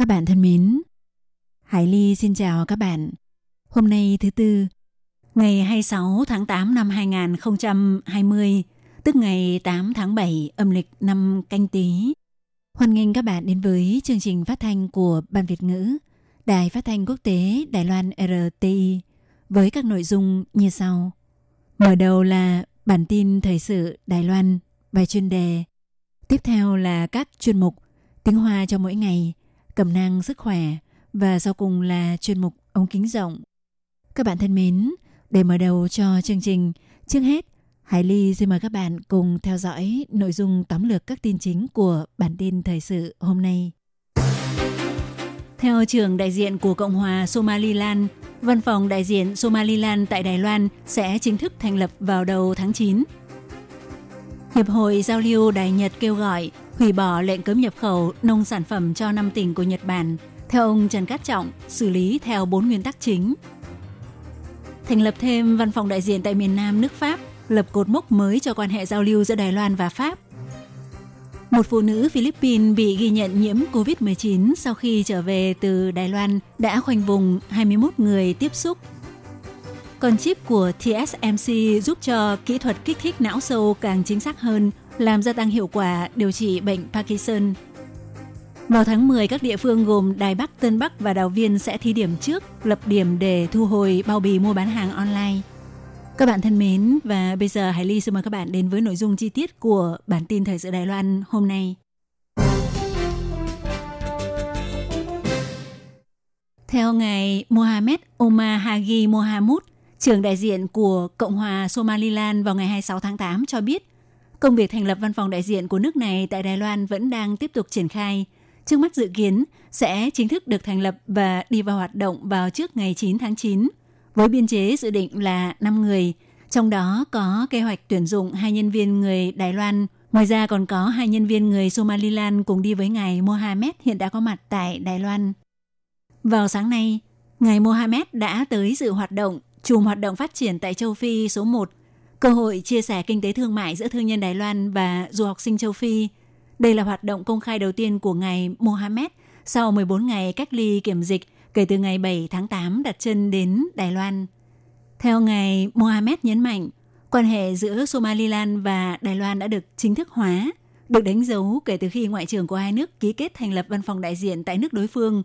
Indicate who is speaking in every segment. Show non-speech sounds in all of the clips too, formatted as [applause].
Speaker 1: Các bạn thân mến, Hải Ly xin chào các bạn. Hôm nay thứ Tư, ngày 26 tháng 8 năm 2020, tức ngày 8 tháng 7 âm lịch năm canh tí. Hoan nghênh các bạn đến với chương trình phát thanh của Ban Việt ngữ, Đài phát thanh quốc tế Đài Loan RTI với các nội dung như sau. Mở đầu là bản tin thời sự Đài Loan, bài chuyên đề. Tiếp theo là các chuyên mục tiếng Hoa cho mỗi ngày, cẩm nang sức khỏe và sau cùng là chuyên mục ống kính rộng. Các bạn thân mến, để mở đầu cho chương trình, trước hết, Hải Ly xin mời các bạn cùng theo dõi nội dung tóm lược các tin chính của bản tin thời sự hôm nay. Theo trưởng đại diện của Cộng hòa Somaliland, văn phòng đại diện Somaliland tại Đài Loan sẽ chính thức thành lập vào đầu tháng 9. Hiệp hội Giao lưu Đài Nhật kêu gọi hủy bỏ lệnh cấm nhập khẩu nông sản phẩm cho 5 tỉnh của Nhật Bản. Theo ông Trần Cát Trọng, xử lý theo 4 nguyên tắc chính. Thành lập thêm văn phòng đại diện tại miền Nam nước Pháp, lập cột mốc mới cho quan hệ giao lưu giữa Đài Loan và Pháp. Một phụ nữ Philippines bị ghi nhận nhiễm COVID-19 sau khi trở về từ Đài Loan đã khoanh vùng 21 người tiếp xúc. Còn chip của TSMC giúp cho kỹ thuật kích thích não sâu càng chính xác hơn, làm gia tăng hiệu quả điều trị bệnh Parkinson. Vào tháng 10, các địa phương gồm Đài Bắc, Tân Bắc và Đào Viên sẽ thí điểm trước, lập điểm để thu hồi bao bì mua bán hàng online. Các bạn thân mến, và bây giờ Hải Ly xin mời các bạn đến với nội dung chi tiết của bản tin Thời sự Đài Loan hôm nay. Theo ngài Mohamed Omar Hagi Mohamud, trưởng đại diện của Cộng hòa Somaliland vào ngày 26 tháng 8 cho biết, công việc thành lập văn phòng đại diện của nước này tại Đài Loan vẫn đang tiếp tục triển khai. Trước mắt dự kiến sẽ chính thức được thành lập và đi vào hoạt động vào trước ngày 9 tháng 9, với biên chế dự định là 5 người, trong đó có kế hoạch tuyển dụng hai nhân viên người Đài Loan. Ngoài ra còn có hai nhân viên người Somaliland cùng đi với ngài Mohamed hiện đã có mặt tại Đài Loan. Vào sáng nay, ngài Mohamed đã tới dự hoạt động chùm hoạt động phát triển tại châu Phi số 1, cơ hội chia sẻ kinh tế thương mại giữa thương nhân Đài Loan và du học sinh châu Phi. Đây là hoạt động công khai đầu tiên của ngài Mohamed sau 14 ngày cách ly kiểm dịch kể từ ngày 7 tháng 8 đặt chân đến Đài Loan. Theo ngài Mohamed nhấn mạnh, quan hệ giữa Somaliland và Đài Loan đã được chính thức hóa, được đánh dấu kể từ khi ngoại trưởng của hai nước ký kết thành lập văn phòng đại diện tại nước đối phương.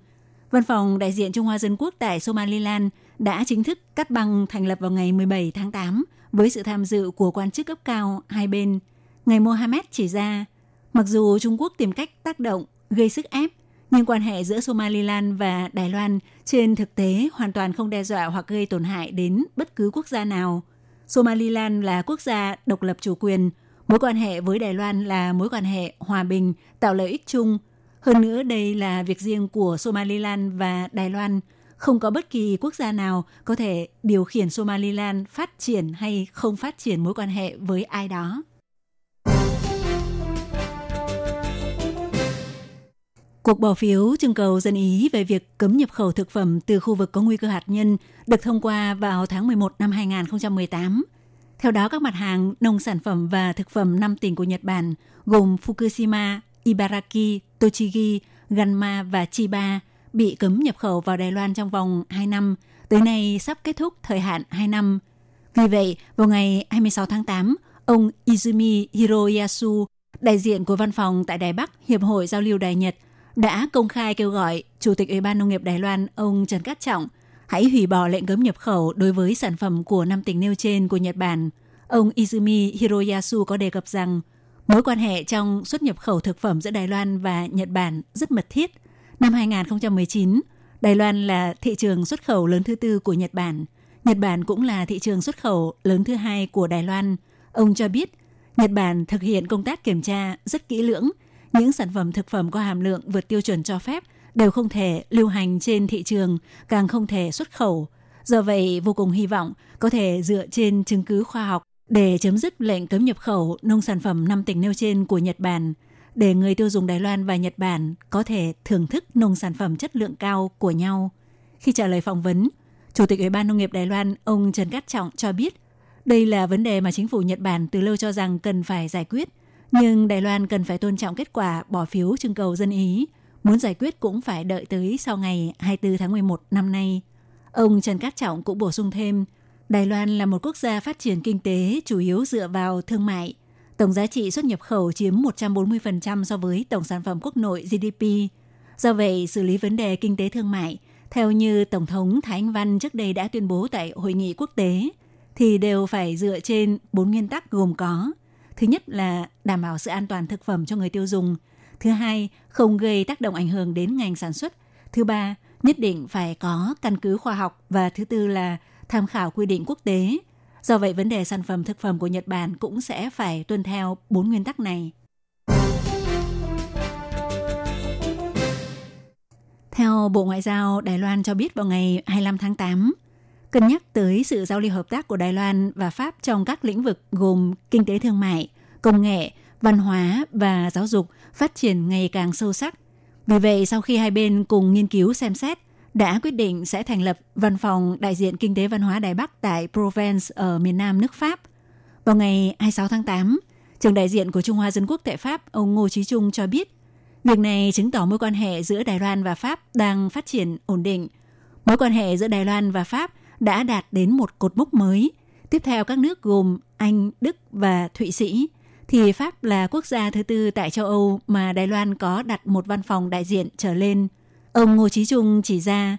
Speaker 1: Văn phòng đại diện Trung Hoa Dân Quốc tại Somaliland đã chính thức cắt băng thành lập vào ngày 17 tháng 8 với sự tham dự của quan chức cấp cao hai bên. Ngài Mohammed chỉ ra, mặc dù Trung Quốc tìm cách tác động, gây sức ép, nhưng quan hệ giữa Somaliland và Đài Loan trên thực tế hoàn toàn không đe dọa hoặc gây tổn hại đến bất cứ quốc gia nào. Somaliland là quốc gia độc lập chủ quyền, mối quan hệ với Đài Loan là mối quan hệ hòa bình, tạo lợi ích chung. Hơn nữa đây là việc riêng của Somaliland và Đài Loan, không có bất kỳ quốc gia nào có thể điều khiển Somaliland phát triển hay không phát triển mối quan hệ với ai đó. Cuộc bỏ phiếu trưng cầu dân Ý về việc cấm nhập khẩu thực phẩm từ khu vực có nguy cơ hạt nhân được thông qua vào tháng 11 năm 2018. Theo đó, các mặt hàng nông sản phẩm và thực phẩm 5 tỉnh của Nhật Bản gồm Fukushima, Ibaraki, Tochigi, Ganma và Chiba bị cấm nhập khẩu vào Đài Loan trong vòng 2 năm, tới nay sắp kết thúc thời hạn 2 năm. Vì vậy, vào ngày 26 tháng 8, ông Izumi Hiroyasu, đại diện của văn phòng tại Đài Bắc, Hiệp hội Giao lưu Đài Nhật, đã công khai kêu gọi Chủ tịch Ủy ban Nông nghiệp Đài Loan ông Trần Cát Trọng hãy hủy bỏ lệnh cấm nhập khẩu đối với sản phẩm của năm tỉnh nêu trên của Nhật Bản. Ông Izumi Hiroyasu có đề cập rằng mối quan hệ trong xuất nhập khẩu thực phẩm giữa Đài Loan và Nhật Bản rất mật thiết. Năm 2019, Đài Loan là thị trường xuất khẩu lớn thứ tư của Nhật Bản. Nhật Bản cũng là thị trường xuất khẩu lớn thứ hai của Đài Loan. Ông cho biết, Nhật Bản thực hiện công tác kiểm tra rất kỹ lưỡng những sản phẩm thực phẩm có hàm lượng vượt tiêu chuẩn cho phép đều không thể lưu hành trên thị trường, càng không thể xuất khẩu. Do vậy, vô cùng hy vọng có thể dựa trên chứng cứ khoa học để chấm dứt lệnh cấm nhập khẩu nông sản phẩm năm tỉnh nêu trên của Nhật Bản, để người tiêu dùng Đài Loan và Nhật Bản có thể thưởng thức nông sản phẩm chất lượng cao của nhau. Khi trả lời phỏng vấn, Chủ tịch Ủy ban Nông nghiệp Đài Loan ông Trần Cát Trọng cho biết đây là vấn đề mà chính phủ Nhật Bản từ lâu cho rằng cần phải giải quyết, nhưng Đài Loan cần phải tôn trọng kết quả bỏ phiếu trưng cầu dân ý. Muốn giải quyết cũng phải đợi tới sau ngày 24 tháng 11 năm nay. Ông Trần Cát Trọng cũng bổ sung thêm, Đài Loan là một quốc gia phát triển kinh tế chủ yếu dựa vào thương mại. Tổng giá trị xuất nhập khẩu chiếm 140% so với tổng sản phẩm quốc nội GDP. Do vậy, xử lý vấn đề kinh tế thương mại, theo như Tổng thống Thái Anh Văn trước đây đã tuyên bố tại hội nghị quốc tế, thì đều phải dựa trên bốn nguyên tắc gồm có. Thứ nhất là đảm bảo sự an toàn thực phẩm cho người tiêu dùng. Thứ hai, không gây tác động ảnh hưởng đến ngành sản xuất. Thứ ba, nhất định phải có căn cứ khoa học. Và thứ tư là tham khảo quy định quốc tế. Do vậy, vấn đề sản phẩm thực phẩm của Nhật Bản cũng sẽ phải tuân theo bốn nguyên tắc này. Theo Bộ Ngoại giao Đài Loan cho biết vào ngày 25 tháng 8, cân nhắc tới sự giao lưu hợp tác của Đài Loan và Pháp trong các lĩnh vực gồm kinh tế thương mại, công nghệ, văn hóa và giáo dục phát triển ngày càng sâu sắc. Vì vậy, sau khi hai bên cùng nghiên cứu xem xét, đã quyết định sẽ thành lập văn phòng đại diện kinh tế văn hóa Đài Bắc tại Provence ở miền Nam nước Pháp. Vào ngày 26 tháng 8, trưởng đại diện của Trung Hoa Dân Quốc tại Pháp, ông Ngô Chí Trung cho biết, việc này chứng tỏ mối quan hệ giữa Đài Loan và Pháp đang phát triển ổn định. Mối quan hệ giữa Đài Loan và Pháp đã đạt đến một cột mốc mới. Tiếp theo các nước gồm Anh, Đức và Thụy Sĩ, thì Pháp là quốc gia thứ tư tại châu Âu mà Đài Loan có đặt một văn phòng đại diện trở lên – Ông Ngô Chí Trung chỉ ra,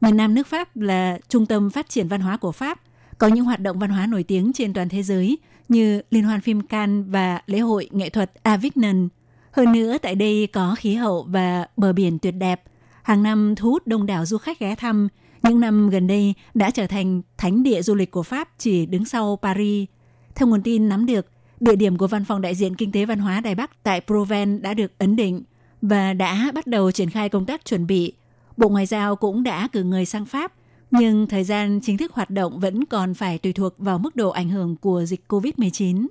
Speaker 1: miền Nam nước Pháp là trung tâm phát triển văn hóa của Pháp, có những hoạt động văn hóa nổi tiếng trên toàn thế giới như Liên hoan phim Cannes và lễ hội nghệ thuật Avignon. Hơn nữa, tại đây có khí hậu và bờ biển tuyệt đẹp. Hàng năm thu hút đông đảo du khách ghé thăm. Những năm gần đây đã trở thành thánh địa du lịch của Pháp chỉ đứng sau Paris. Theo nguồn tin nắm được, địa điểm của Văn phòng đại diện Kinh tế Văn hóa Đài Bắc tại Provence đã được ấn định – và đã bắt đầu triển khai công tác chuẩn bị. Bộ Ngoại giao cũng đã cử người sang Pháp, nhưng thời gian chính thức hoạt động vẫn còn phải tùy thuộc vào mức độ ảnh hưởng của dịch COVID-19.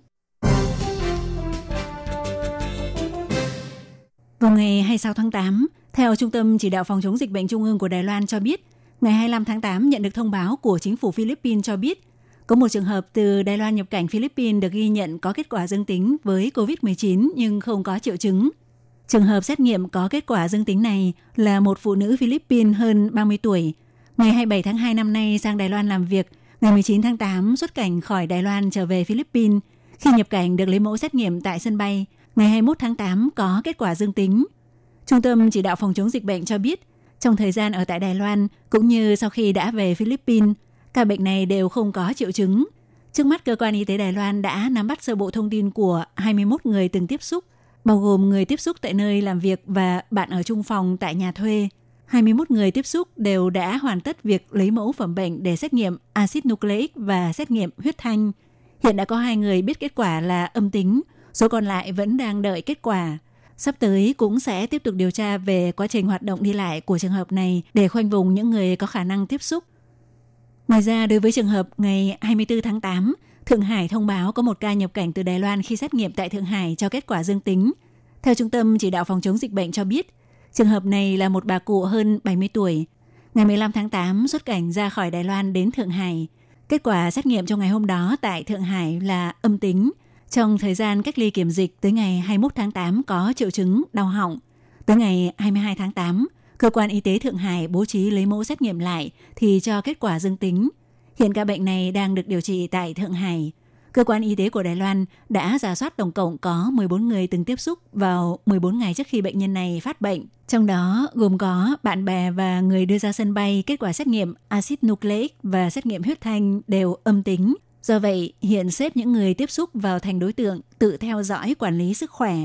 Speaker 1: Vào ngày 26 tháng 8, theo Trung tâm Chỉ đạo Phòng chống dịch bệnh Trung ương của Đài Loan cho biết, ngày 25 tháng 8 nhận được thông báo của chính phủ Philippines cho biết có một trường hợp từ Đài Loan nhập cảnh Philippines được ghi nhận có kết quả dương tính với COVID-19 nhưng không có triệu chứng. Trường hợp xét nghiệm có kết quả dương tính này là một phụ nữ Philippines hơn 30 tuổi. Ngày 27 tháng 2 năm nay sang Đài Loan làm việc, ngày 19 tháng 8 xuất cảnh khỏi Đài Loan trở về Philippines. Khi nhập cảnh được lấy mẫu xét nghiệm tại sân bay, ngày 21 tháng 8 có kết quả dương tính. Trung tâm chỉ đạo phòng chống dịch bệnh cho biết, trong thời gian ở tại Đài Loan cũng như sau khi đã về Philippines, ca bệnh này đều không có triệu chứng. Trước mắt cơ quan y tế Đài Loan đã nắm bắt sơ bộ thông tin của 21 người từng tiếp xúc bao gồm người tiếp xúc tại nơi làm việc và bạn ở chung phòng tại nhà thuê. 21 người tiếp xúc đều đã hoàn tất việc lấy mẫu phẩm bệnh để xét nghiệm axit nucleic và xét nghiệm huyết thanh. Hiện đã có hai người biết kết quả là âm tính, số còn lại vẫn đang đợi kết quả. Sắp tới cũng sẽ tiếp tục điều tra về quá trình hoạt động đi lại của trường hợp này để khoanh vùng những người có khả năng tiếp xúc. Ngoài ra, đối với trường hợp ngày 24 tháng 8, Thượng Hải thông báo có một ca nhập cảnh từ Đài Loan khi xét nghiệm tại Thượng Hải cho kết quả dương tính. Theo Trung tâm Chỉ đạo Phòng chống dịch bệnh cho biết, trường hợp này là một bà cụ hơn 70 tuổi. Ngày 15 tháng 8 xuất cảnh ra khỏi Đài Loan đến Thượng Hải. Kết quả xét nghiệm trong ngày hôm đó tại Thượng Hải là âm tính. Trong thời gian cách ly kiểm dịch tới ngày 21 tháng 8 có triệu chứng đau họng. Tới ngày 22 tháng 8, cơ quan y tế Thượng Hải bố trí lấy mẫu xét nghiệm lại thì cho kết quả dương tính. Hiện ca bệnh này đang được điều trị tại Thượng Hải. Cơ quan y tế của Đài Loan đã giả soát tổng cộng có 14 người từng tiếp xúc vào 14 ngày trước khi bệnh nhân này phát bệnh. Trong đó gồm có bạn bè và người đưa ra sân bay kết quả xét nghiệm axit nucleic và xét nghiệm huyết thanh đều âm tính. Do vậy, hiện xếp những người tiếp xúc vào thành đối tượng tự theo dõi quản lý sức khỏe.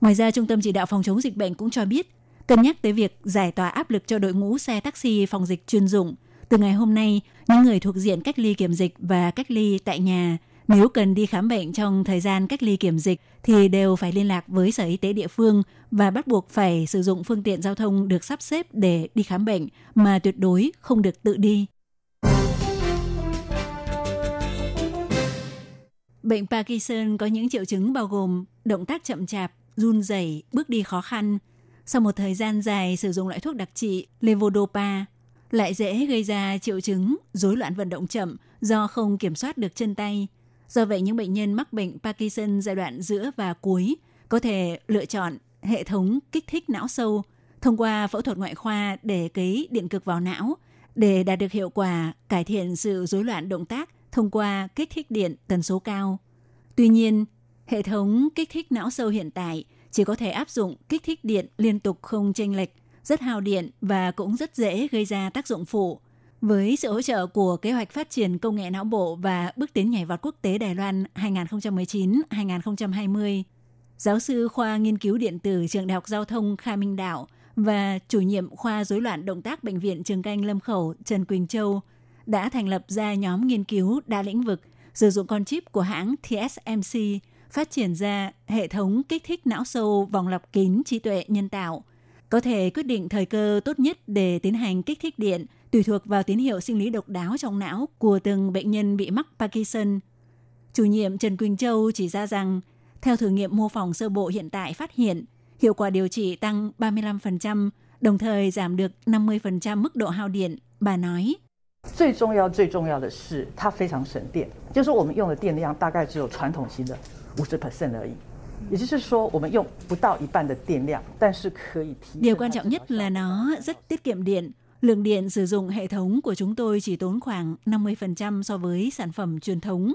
Speaker 1: Ngoài ra, Trung tâm Chỉ đạo Phòng chống dịch bệnh cũng cho biết, cân nhắc tới việc giải tỏa áp lực cho đội ngũ xe taxi phòng dịch chuyên dụng. Từ ngày hôm nay, những người thuộc diện cách ly kiểm dịch và cách ly tại nhà Nếu cần đi khám bệnh trong thời gian cách ly kiểm dịch thì đều phải liên lạc với Sở Y tế địa phương và bắt buộc phải sử dụng phương tiện giao thông được sắp xếp để đi khám bệnh mà tuyệt đối không được tự đi. Bệnh Parkinson có những triệu chứng bao gồm động tác chậm chạp, run rẩy, bước đi khó khăn. Sau một thời gian dài sử dụng loại thuốc đặc trị levodopa, lại dễ gây ra triệu chứng rối loạn vận động chậm do không kiểm soát được chân tay. Do vậy, những bệnh nhân mắc bệnh Parkinson giai đoạn giữa và cuối có thể lựa chọn hệ thống kích thích não sâu thông qua phẫu thuật ngoại khoa để cấy điện cực vào não để đạt được hiệu quả cải thiện sự rối loạn động tác thông qua kích thích điện tần số cao. Tuy nhiên, hệ thống kích thích não sâu hiện tại chỉ có thể áp dụng kích thích điện liên tục không chênh lệch, rất hao điện và cũng rất dễ gây ra tác dụng phụ. Với sự hỗ trợ của kế hoạch phát triển công nghệ não bộ và bước tiến nhảy vọt quốc tế Đài Loan 2019-2020, giáo sư khoa nghiên cứu điện tử trường Đại học Giao thông Kha Minh Đạo và chủ nhiệm khoa rối loạn động tác bệnh viện Trường Canh Lâm Khẩu Trần Quỳnh Châu đã thành lập ra nhóm nghiên cứu đa lĩnh vực sử dụng con chip của hãng TSMC phát triển ra hệ thống kích thích não sâu vòng lặp kín trí tuệ nhân tạo, có thể quyết định thời cơ tốt nhất để tiến hành kích thích điện tùy thuộc vào tín hiệu sinh lý độc đáo trong não của từng bệnh nhân bị mắc Parkinson. Chủ nhiệm Trần Quỳnh Châu chỉ ra rằng, theo thử nghiệm mô phỏng sơ bộ hiện tại phát hiện, hiệu quả điều trị tăng 35%, đồng thời giảm được 50% mức độ hao điện. Bà nói,
Speaker 2: 最重要、最重要的是，它非常省电，就是我们用的电量大概只有传统型的五十 percent 而已。
Speaker 1: Điều quan trọng nhất là nó rất tiết kiệm điện. Lượng điện sử dụng hệ thống của chúng tôi chỉ tốn khoảng 50% so với sản phẩm truyền thống.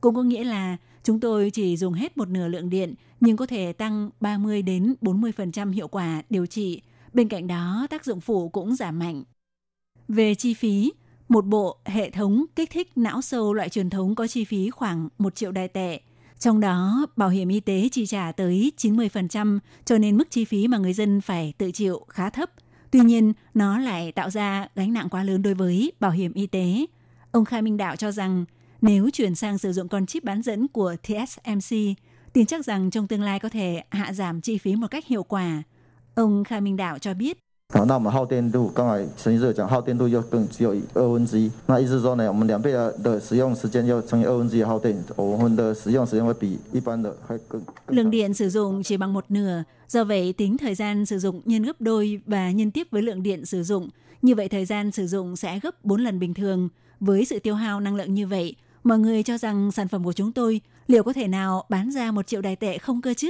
Speaker 1: Cũng có nghĩa là chúng tôi chỉ dùng hết một nửa lượng điện nhưng có thể tăng 30 đến 40% hiệu quả điều trị. Bên cạnh đó, tác dụng phụ cũng giảm mạnh. Về chi phí, một bộ hệ thống kích thích não sâu loại truyền thống có chi phí khoảng 1 triệu đài tệ – trong đó, bảo hiểm y tế chi trả tới 90%, cho nên mức chi phí mà người dân phải tự chịu khá thấp. Tuy nhiên, nó lại tạo ra gánh nặng quá lớn đối với bảo hiểm y tế. Ông Khai Minh Đạo cho rằng, nếu chuyển sang sử dụng con chip bán dẫn của TSMC, tin chắc rằng trong tương lai có thể hạ giảm chi phí một cách hiệu quả. Ông Khai Minh Đạo cho biết,
Speaker 3: 好，那我们耗电度，刚才陈医生讲，耗电度又更只有二分之一。那意思说呢，我们两倍的的使用时间要乘以二分之一的耗电，我们的使用时间会比一般的还更。
Speaker 1: Lượng điện sử dụng chỉ bằng một nửa, do vậy tính thời gian sử dụng nhân gấp đôi và nhân tiếp với lượng điện sử dụng. Như vậy thời gian sử dụng sẽ gấp 4 lần bình thường. Với sự tiêu hao năng lượng như vậy, mọi người cho rằng sản phẩm của chúng tôi liệu có thể nào bán ra một triệu đài tệ không cơ chứ?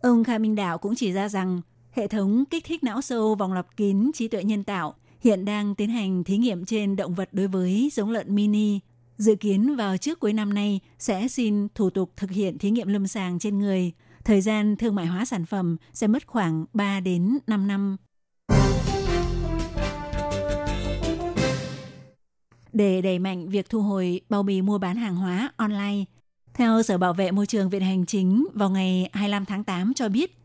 Speaker 1: Ông Kha Minh Đạo cũng chỉ ra rằng Hệ thống kích thích não sâu vòng lặp kín trí tuệ nhân tạo hiện đang tiến hành thí nghiệm trên động vật đối với giống lợn mini. Dự kiến vào trước cuối năm nay sẽ xin thủ tục thực hiện thí nghiệm lâm sàng trên người. Thời gian thương mại hóa sản phẩm sẽ mất khoảng 3 đến 5 năm. Để đẩy mạnh việc thu hồi bao bì mua bán hàng hóa online, theo Sở Bảo vệ Môi trường Viện Hành Chính vào ngày 25 tháng 8 cho biết,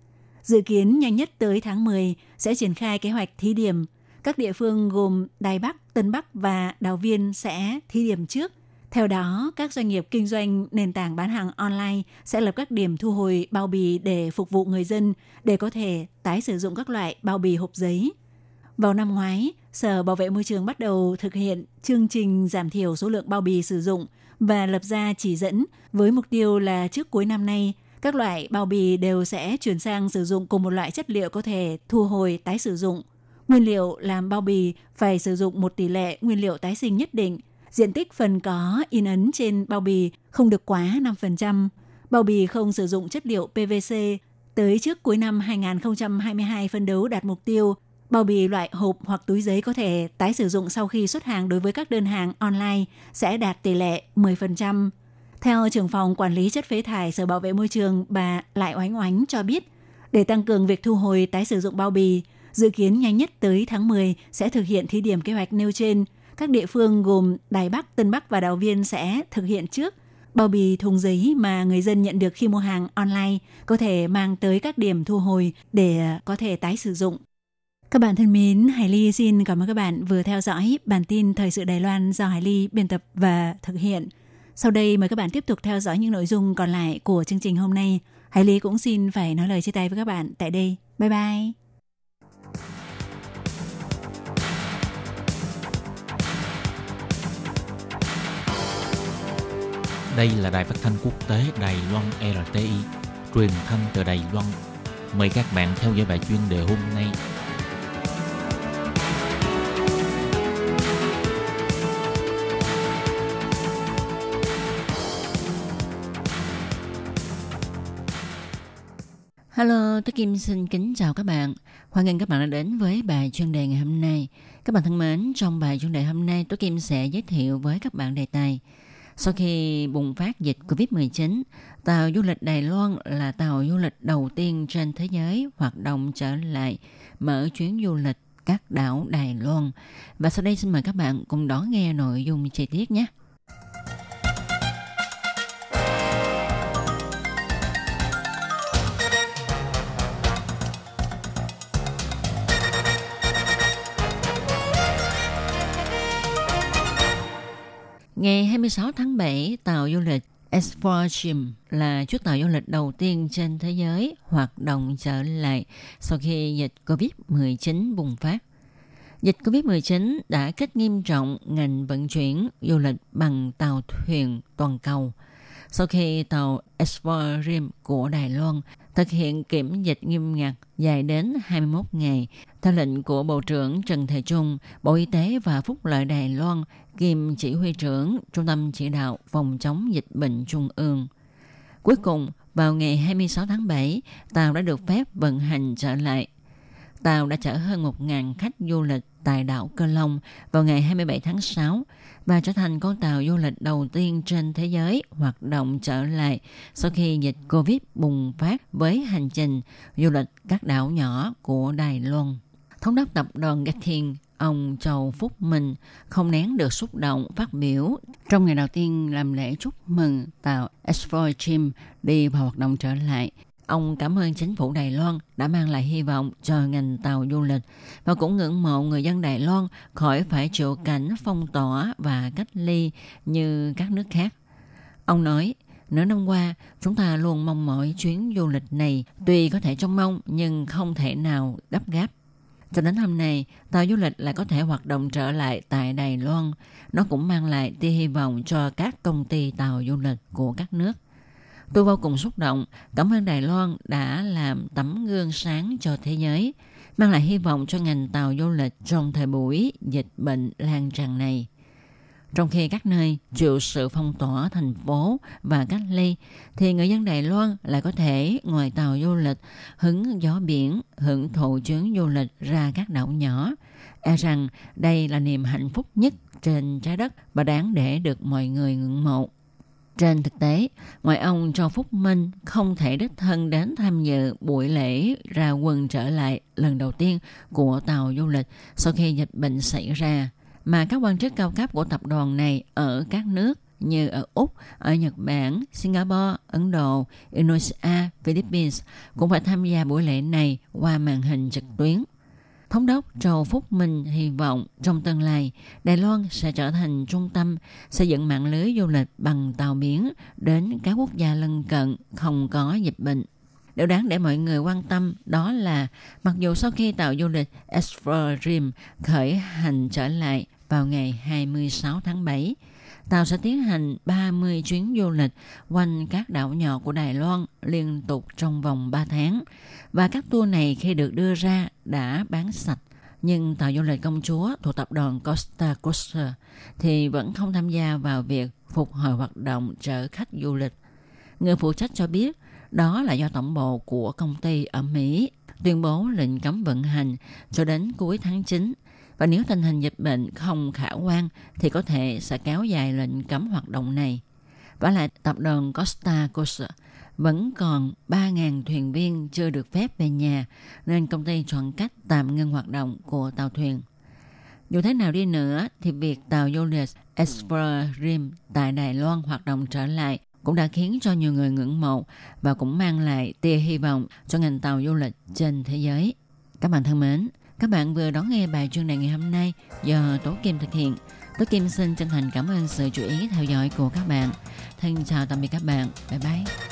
Speaker 1: Dự kiến nhanh nhất tới tháng 10 sẽ triển khai kế hoạch thí điểm. Các địa phương gồm Đài Bắc, Tân Bắc và Đào Viên sẽ thí điểm trước. Theo đó, các doanh nghiệp kinh doanh nền tảng bán hàng online sẽ lập các điểm thu hồi bao bì để phục vụ người dân để có thể tái sử dụng các loại bao bì hộp giấy. Vào năm ngoái, Sở Bảo vệ Môi trường bắt đầu thực hiện chương trình giảm thiểu số lượng bao bì sử dụng và lập ra chỉ dẫn với mục tiêu là trước cuối năm nay các loại bao bì đều sẽ chuyển sang sử dụng cùng một loại chất liệu có thể thu hồi, tái sử dụng. Nguyên liệu làm bao bì phải sử dụng một tỷ lệ nguyên liệu tái sinh nhất định. Diện tích phần có in ấn trên bao bì không được quá 5%. Bao bì không sử dụng chất liệu PVC. Tới trước cuối năm 2022 phân đấu đạt mục tiêu, bao bì loại hộp hoặc túi giấy có thể tái sử dụng sau khi xuất hàng đối với các đơn hàng online sẽ đạt tỷ lệ 10%. Theo trưởng phòng quản lý chất phế thải Sở Bảo vệ Môi trường bà Lại Oánh Oánh cho biết, để tăng cường việc thu hồi tái sử dụng bao bì, dự kiến nhanh nhất tới tháng 10 sẽ thực hiện thí điểm kế hoạch nêu trên. Các địa phương gồm Đài Bắc, Tân Bắc và Đào Viên sẽ thực hiện trước. Bao bì thùng giấy mà người dân nhận được khi mua hàng online có thể mang tới các điểm thu hồi để có thể tái sử dụng. Các bạn thân mến, Hải Ly xin cảm ơn các bạn vừa theo dõi bản tin Thời sự Đài Loan do Hải Ly biên tập và thực hiện.
Speaker 4: Sau đây mời các bạn tiếp tục theo dõi những nội dung còn lại của chương trình hôm nay. Hải Lý cũng xin phải nói lời chia tay với các bạn tại đây. Bye bye!
Speaker 5: Đây là đài phát thanh quốc tế Đài Loan RTI, truyền thanh từ Đài Loan. Mời các bạn theo dõi bài chuyên đề hôm nay.
Speaker 4: Hello, tôi Kim xin kính chào các bạn. Hoan nghênh các bạn đã đến với bài chuyên đề ngày hôm nay. Các bạn thân mến, trong bài chuyên đề hôm nay, tôi Kim sẽ giới thiệu với các bạn đề tài sau khi bùng phát dịch Covid-19, tàu du lịch Đài Loan là tàu du lịch đầu tiên trên thế giới hoạt động trở lại mở chuyến du lịch các đảo Đài Loan. Và sau đây xin mời các bạn cùng đón nghe nội dung chi tiết nhé. Ngày 26 tháng 7, tàu du lịch Exploratium là chiếc tàu du lịch đầu tiên trên thế giới hoạt động trở lại sau khi dịch COVID-19 bùng phát. Dịch COVID-19 đã kích nghiêm trọng ngành vận chuyển du lịch bằng tàu thuyền toàn cầu. Sau khi tàu Exploratium của Đài Loan thực hiện kiểm dịch nghiêm ngặt dài đến 21 ngày. Theo lệnh của Bộ trưởng Trần Thể Trung, Bộ Y tế và Phúc lợi Đài Loan kiêm chỉ huy trưởng Trung tâm Chỉ đạo Phòng chống dịch bệnh Trung ương. Cuối cùng, vào ngày 26 tháng 7, tàu đã được phép vận hành trở lại. Tàu đã chở hơn 1.000 khách du lịch tại đảo Cơ Long vào ngày 27 tháng 6 và trở thành con tàu du lịch đầu tiên trên thế giới hoạt động trở lại sau khi dịch Covid bùng phát với hành trình du lịch các đảo nhỏ của Đài Loan. Thống đốc tập đoàn Gatien ông Châu Phúc Minh không nén được xúc động phát biểu trong ngày đầu tiên làm lễ chúc mừng tàu Explore Chim đi vào hoạt động trở lại Ông cảm ơn chính phủ Đài Loan đã mang lại hy vọng cho ngành tàu du lịch và cũng ngưỡng mộ người dân Đài Loan khỏi phải chịu cảnh phong tỏa và cách ly như các nước khác. Ông nói, nửa năm qua, chúng ta luôn mong mỏi chuyến du lịch này tuy có thể trông mong nhưng không thể nào gấp gáp. Cho đến hôm nay, tàu du lịch lại có thể hoạt động trở lại tại Đài Loan. Nó cũng mang lại tia hy vọng cho các công ty tàu du lịch của các nước. Tôi vô cùng xúc động, cảm ơn Đài Loan đã làm tấm gương sáng cho thế giới, mang lại hy vọng cho ngành tàu du lịch trong thời buổi dịch bệnh lan tràn này. Trong khi các nơi chịu sự phong tỏa thành phố và cách ly, thì người dân Đài Loan lại có thể ngoài tàu du lịch, hứng gió biển, hưởng thụ chuyến du lịch ra các đảo nhỏ. E rằng đây là niềm hạnh phúc nhất trên trái đất và đáng để được mọi người ngưỡng mộ. Trên thực tế, ngoài ông Châu Phúc Minh không thể đích thân đến tham dự buổi lễ ra quân trở lại lần đầu tiên của tàu du lịch sau khi dịch bệnh xảy ra, mà các quan chức cao cấp của tập đoàn này ở các nước như ở Úc, ở Nhật Bản, Singapore, Ấn Độ, Indonesia, Philippines cũng phải tham gia buổi lễ này qua màn hình trực tuyến. Thống đốc Châu Phúc Minh hy vọng trong tương lai, Đài Loan sẽ trở thành trung tâm xây dựng mạng lưới du lịch bằng tàu biển đến các quốc gia lân cận không có dịch bệnh. Điều đáng để mọi người quan tâm đó là mặc dù sau khi tàu du lịch Esfrim khởi hành trở lại vào ngày 26 tháng 7, tàu sẽ tiến hành 30 chuyến du lịch quanh các đảo nhỏ của Đài Loan liên tục trong vòng 3 tháng. Và các tour này khi được đưa ra đã bán sạch. Nhưng tàu du lịch công chúa thuộc tập đoàn Costa Costa thì vẫn không tham gia vào việc phục hồi hoạt động chở khách du lịch. Người phụ trách cho biết đó là do tổng bộ của công ty ở Mỹ tuyên bố lệnh cấm vận hành cho đến cuối tháng 9 và nếu tình hình dịch bệnh không khả quan thì có thể sẽ kéo dài lệnh cấm hoạt động này. Và lại, tập đoàn Costa Costa vẫn còn 3.000 thuyền viên chưa được phép về nhà, nên công ty chọn cách tạm ngưng hoạt động của tàu thuyền. Dù thế nào đi nữa thì việc tàu du lịch Explorer Rim tại Đài Loan hoạt động trở lại cũng đã khiến cho nhiều người ngưỡng mộ và cũng mang lại tia hy vọng cho ngành tàu du lịch trên thế giới. Các bạn thân mến,
Speaker 1: Các bạn vừa đón nghe bài chuyên đề ngày hôm nay do Tố Kim thực hiện. Tố Kim xin chân thành cảm ơn sự chú ý theo dõi của các bạn. Thân chào tạm biệt các bạn. Bye bye.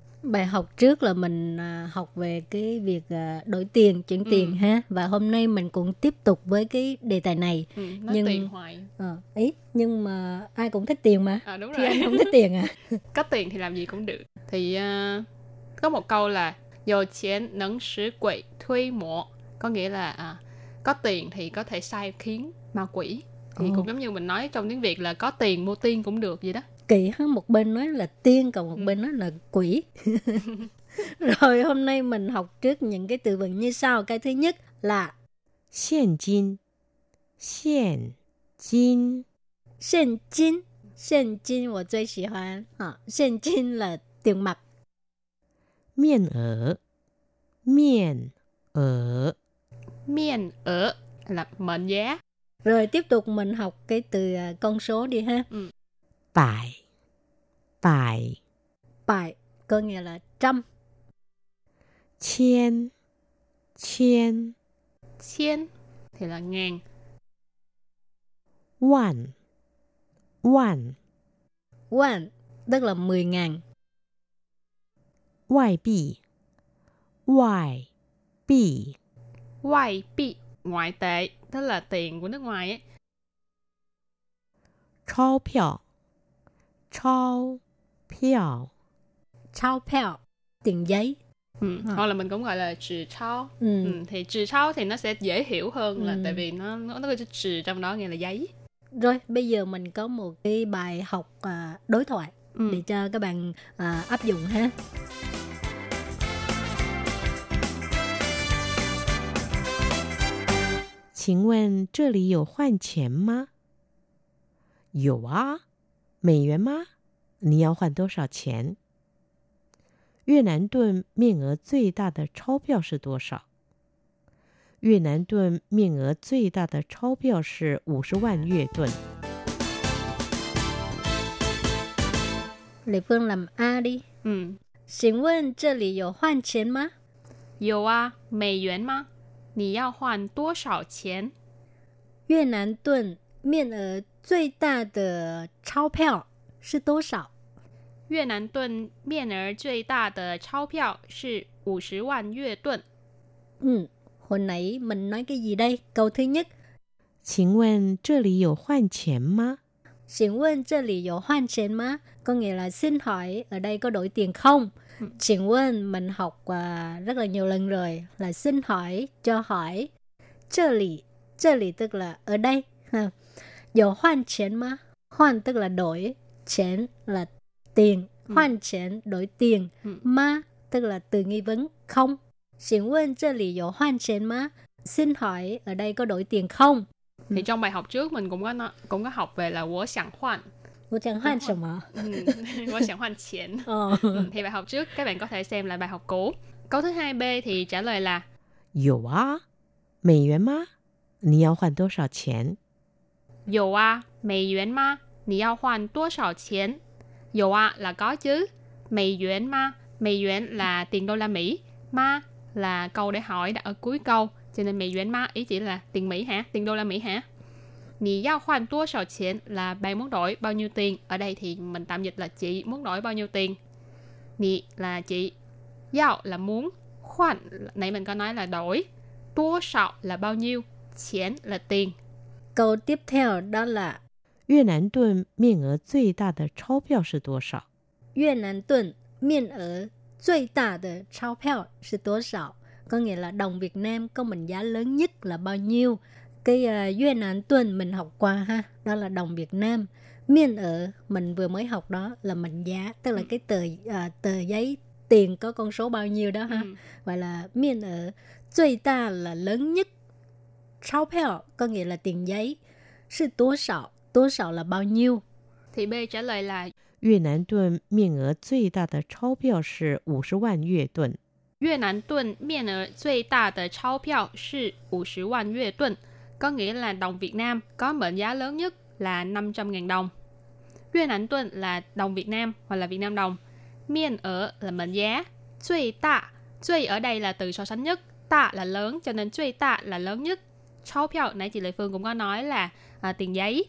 Speaker 6: bài học trước là mình à, học về cái việc à, đổi tiền chuyển
Speaker 7: ừ.
Speaker 6: tiền ha. Và hôm nay mình cũng tiếp tục với cái đề tài này.
Speaker 7: Ừ, nó
Speaker 6: nhưng
Speaker 7: tiền hoài.
Speaker 6: À, ý nhưng mà ai cũng thích tiền mà.
Speaker 7: À, đúng rồi.
Speaker 6: thì anh không thích tiền à? [laughs]
Speaker 7: Có tiền thì làm gì cũng được. Thì uh, có một câu là dầu chén nấn sứ quỷ thuê mộ có nghĩa là à, có tiền thì có thể sai khiến ma quỷ. Thì
Speaker 6: oh.
Speaker 7: cũng giống như mình nói trong tiếng việt là có tiền mua tiên cũng được vậy đó
Speaker 6: kỳ hơn một bên nói là tiên còn một
Speaker 7: ừ.
Speaker 6: bên nói là quỷ. [laughs] Rồi hôm nay mình học trước những cái từ vựng như sau. Cái thứ nhất là
Speaker 8: hiện kim hiện kim
Speaker 6: hiện kim hiện kim tôi rất 喜欢 ha hiện kim là tiền mặt.
Speaker 8: Miễn ở. Miễn ở.
Speaker 7: Miễn ở là mệnh giá.
Speaker 6: Rồi tiếp tục mình học cái từ à, con số đi ha.
Speaker 8: Ừ. Bài
Speaker 6: Bài Bài có nghĩa là trăm.
Speaker 8: Chiên. Chiên.
Speaker 7: Chiên thì là ngàn.
Speaker 8: Vạn Vạn
Speaker 6: Vạn tức là mười ngàn.
Speaker 8: Ngoại bị Ngoại bị
Speaker 7: Ngoại bị Ngoại tệ tức là tiền của nước ngoài ấy.
Speaker 8: Chao 钞票，
Speaker 6: Trao peo tiền giấy.
Speaker 7: Ừ.
Speaker 6: Ờ.
Speaker 7: Hoặc là mình cũng gọi là trừ trao.
Speaker 6: Ừ.
Speaker 7: Ừ. Thì trừ trao thì nó sẽ dễ hiểu hơn là
Speaker 6: Ừ.
Speaker 7: tại vì nó nó, nó có chữ trừ trong đó nghĩa là giấy.
Speaker 6: Rồi bây giờ mình có một cái bài học à, đối thoại
Speaker 7: Ừ.
Speaker 6: để cho các bạn à, áp dụng ha.
Speaker 8: 请问这里有换钱吗？有啊， 美元吗？你要换多少钱？越南盾面额最大的钞票是多少？越南盾面额最大的钞票是五十万越盾。
Speaker 6: Lệ Phương làm A đi.
Speaker 7: Ừ.
Speaker 6: Xin问这里有换钱吗？
Speaker 7: 有啊，美元吗？你要换多少钱？
Speaker 6: 越南盾面额 最大的钞票是多少？
Speaker 7: 越南盾面额最大的钞票是五十万越盾。
Speaker 6: Ừ, hồi nãy mình nói cái gì đây? Câu thứ nhất,
Speaker 8: 请问这里有换钱吗？
Speaker 6: xin问这里有换钱吗? Có nghĩa là xin hỏi ở đây có đổi tiền không? Xin问mình học à, rất là nhiều lần rồi là xin hỏi, cho hỏi. 这里,这里 tức là ở đây. Ha. 有换钱吗? Hoan tức là đổi, chén là tiền,
Speaker 7: Ừ.
Speaker 6: hoan chén đổi tiền,
Speaker 7: Ừ.
Speaker 6: ma tức là từ nghi vấn không. Xin问这里有换钱吗? Xin hỏi ở đây có đổi tiền không?
Speaker 7: Thì trong bài học trước mình cũng có nó, cũng có học về là 我想换
Speaker 6: Tôi chẳng hoan什么?
Speaker 7: ừ. [laughs] 我想换钱 [laughs]
Speaker 6: Ờ.
Speaker 7: ừ. Thì bài học trước các bạn có thể xem lại bài học cũ Câu thứ hai B thì trả lời là
Speaker 8: 有啊，美元吗？你要换多少钱？
Speaker 7: 有啊, mỹ yuán ma, nì yào hoàn tua sào chén. Dầu à là có chứ. Mỹ yuán ma, mỹ yuán là tiền đô la Mỹ. Ma là câu để hỏi đặt ở cuối câu. Cho nên mỹ yuán ma ý chỉ là tiền Mỹ hả? Tiền đô la Mỹ hả? Nì yào hoàn tua sào chén là bạn muốn đổi bao nhiêu tiền. Ở đây thì mình tạm dịch là chị muốn đổi bao nhiêu tiền. Nì là chị. Yào là muốn. Khoản, nãy mình có nói là đổi. Tua sào là bao nhiêu. Chén là tiền
Speaker 6: Câu tiếp theo đó là
Speaker 8: 越南盾面额最大的钞票是多少？
Speaker 6: 越南盾面额最大的钞票是多少? Có nghĩa là đồng Việt Nam có mệnh giá lớn nhất là bao nhiêu? cái uh, Việt Nam tuần mình học qua ha, đó là đồng Việt Nam. Miên ở mình vừa mới học đó là mệnh giá, tức là
Speaker 7: Ừ.
Speaker 6: cái tờ uh, tờ giấy tiền có con số bao nhiêu đó ha.
Speaker 7: Ừ.
Speaker 6: Gọi là miên ở.最大 là lớn nhất. Trao票có nghĩa là tiền giấy. Sư tố sạo, tố sạo là bao nhiêu.
Speaker 7: Thì B trả lời là
Speaker 8: 越南盾面额最大的钞票是五十万越盾。
Speaker 7: 越南盾面额最大的钞票是50万越盾, có nghĩa là đồng Việt Nam có mệnh giá lớn nhất là 500.000 đồng.越南盾là đồng Việt Nam hoặc là Việt Nam đồng. Miên ở là mệnh giá. Cui tạ. Cui ở đây là từ so sánh nhất. Tạ là lớn cho nên cui tạ là lớn nhất. Chao piao, nãy chị Lệ Phương cũng có nói là tiền giấy.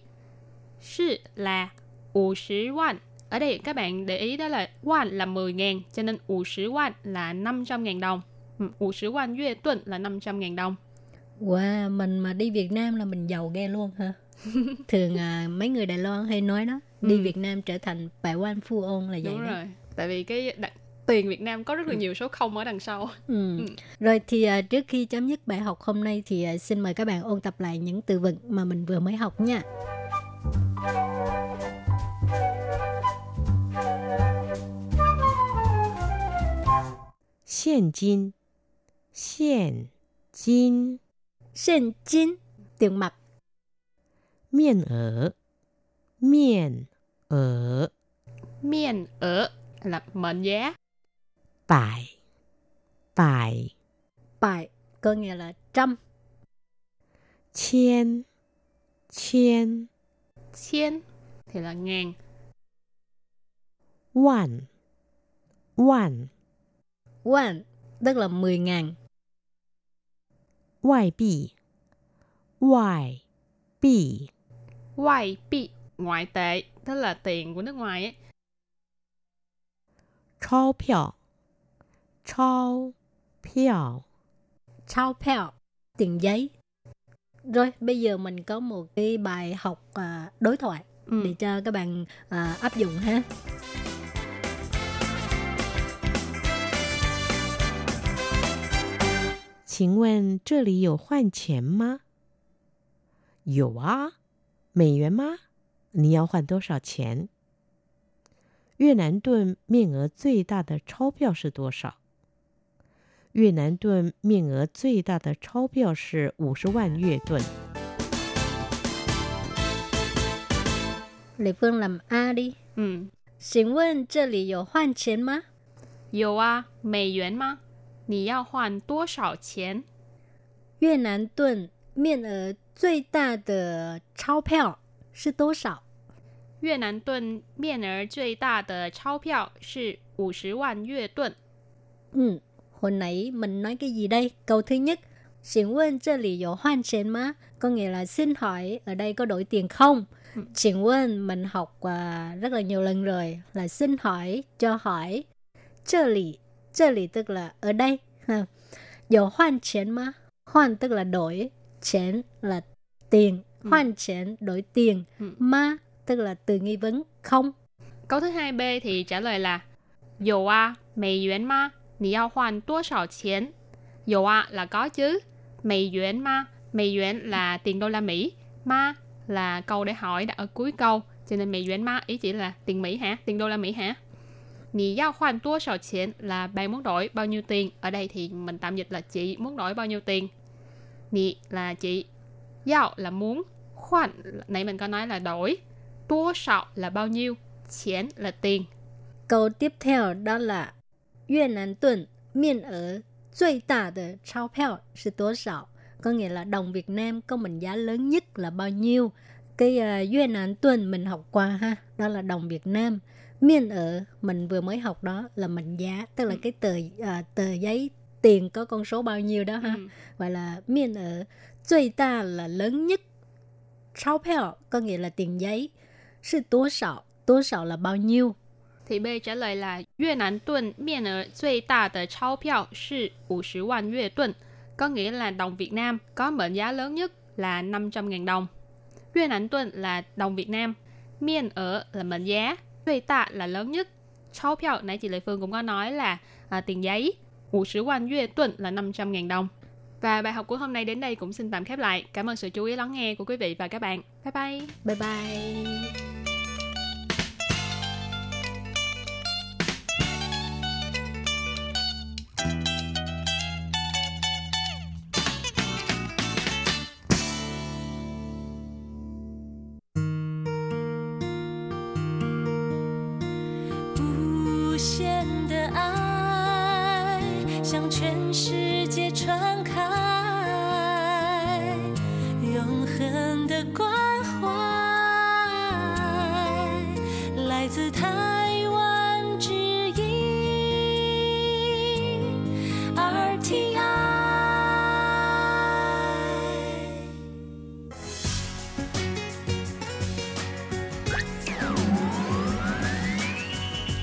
Speaker 7: Là 50 won. Ở đây các bạn để ý đó là won là 10 ngàn, cho nên 50 won là 500 ngàn đồng. 50 won yue tuần là 500 ngàn đồng.
Speaker 6: Wow, mình mà đi Việt Nam là mình giàu ghê luôn hả? [laughs] Thường à, mấy người Đài Loan hay nói đó, đi
Speaker 7: ừ.
Speaker 6: Việt Nam trở thành bài quan phu ôn là vậy
Speaker 7: Đúng
Speaker 6: đó.
Speaker 7: rồi tại vì cái đặc tiền Việt Nam có rất là ừ. nhiều số không ở đằng sau.
Speaker 6: Ừ.
Speaker 7: Ừ.
Speaker 6: Rồi thì uh, trước khi chấm dứt bài học hôm nay thì uh, xin mời các bạn ôn tập lại những từ vựng mà mình vừa mới học nha.
Speaker 8: Hiện kim, hiện kim,
Speaker 6: hiện kim, tiền mặt.
Speaker 8: Miên ở, miên ở,
Speaker 7: miên ở là mệnh giá.
Speaker 8: Bài Bài
Speaker 6: Bài có nghĩa là trăm.
Speaker 8: Chiên. Chiên.
Speaker 7: Chiên thì là ngàn.
Speaker 8: Vạn Vạn
Speaker 6: Vạn tức là mười ngàn.
Speaker 8: Ngoại bị Ngoại bị
Speaker 7: Ngoại bị Ngoại tệ tức là tiền của nước ngoài ấy.
Speaker 8: 钞票 钞票，
Speaker 6: trao票, tiền giấy. Rồi bây giờ mình có một cái bài học à, đối thoại
Speaker 7: Ừ.
Speaker 6: để cho các bạn à, áp dụng ha.
Speaker 8: 请问这里有换钱吗？有啊，美元吗？你要换多少钱？越南盾面额最大的钞票是多少？ 越南盾面额最大的钞票是五十万越盾。
Speaker 6: Lệ Phương làm A đi.
Speaker 7: Ừ.
Speaker 6: 请问这里有换钱吗？
Speaker 7: 有啊，美元吗？你要换多少钱？
Speaker 6: 越南盾面额最大的钞票是多少？
Speaker 7: 越南盾面额最大的钞票是五十万越盾。
Speaker 6: Ừ, hồi nãy mình nói cái gì đây? Câu thứ nhất, xin quên chơi lì dụ hoan chén má, có nghĩa là xin hỏi ở đây có đổi tiền không? Xin quên mình học uh, rất là nhiều lần rồi là xin hỏi, cho hỏi. Chơi lì, chơi lì tức là ở đây. Ha. Dụ hoan trên má, hoan tức là đổi, chén là tiền,
Speaker 7: ừ.
Speaker 6: hoan chén đổi tiền,
Speaker 7: ừ.
Speaker 6: má tức là từ nghi vấn không.
Speaker 7: Câu thứ hai B thì trả lời là dù à, mì yuán má 你要换多少钱？有啊 là có chứ. 美元吗？美元là tiền đô la Mỹ. Ma là câu để hỏi đặt ở cuối câu. Cho nên 美元吗 ý chỉ là tiền Mỹ hả? Tiền đô la Mỹ hả? 你要换多少钱 là bạn muốn đổi bao nhiêu tiền. Ở đây thì mình tạm dịch là chị muốn đổi bao nhiêu tiền. Nì là chị. Yao là muốn. Khoan nãy mình có nói là đổi. Tua sạo là bao nhiêu. Chén là tiền.
Speaker 6: Câu tiếp theo đó là 越南盾面额最大的钞票是多少? Có nghĩa là đồng Việt Nam có mệnh giá lớn nhất là bao nhiêu? Cái uh, Việt Nam tuần mình học qua ha, đó là đồng Việt Nam. Miên ở mình vừa mới học đó là mệnh giá, tức là cái tờ à, tờ giấy tiền có con số bao nhiêu đó ha.
Speaker 7: Ừ.
Speaker 6: Gọi là miên ở. 最大 là lớn nhất. 钞票 có nghĩa là tiền giấy. Sư tố sạo, tố sạo là bao nhiêu?
Speaker 7: Thì B trả lời là 越南盾面额最大的钞票是50万越盾, có nghĩa là đồng Việt Nam có mệnh giá lớn nhất là 500.000 đồng.越南盾là đồng Việt Nam, miên ở là mệnh giá, 最大 là lớn nhất. Cháo票nãy chị Lệ Phương cũng có nói là à, tiền giấy, 50 万越盾là 500.000 đồng. Và bài học của hôm nay đến đây cũng xin tạm khép lại. Cảm ơn sự chú ý lắng nghe của quý vị và các bạn. Bye bye.
Speaker 9: Bye bye. 无限的爱向全世界传开，永恒的光。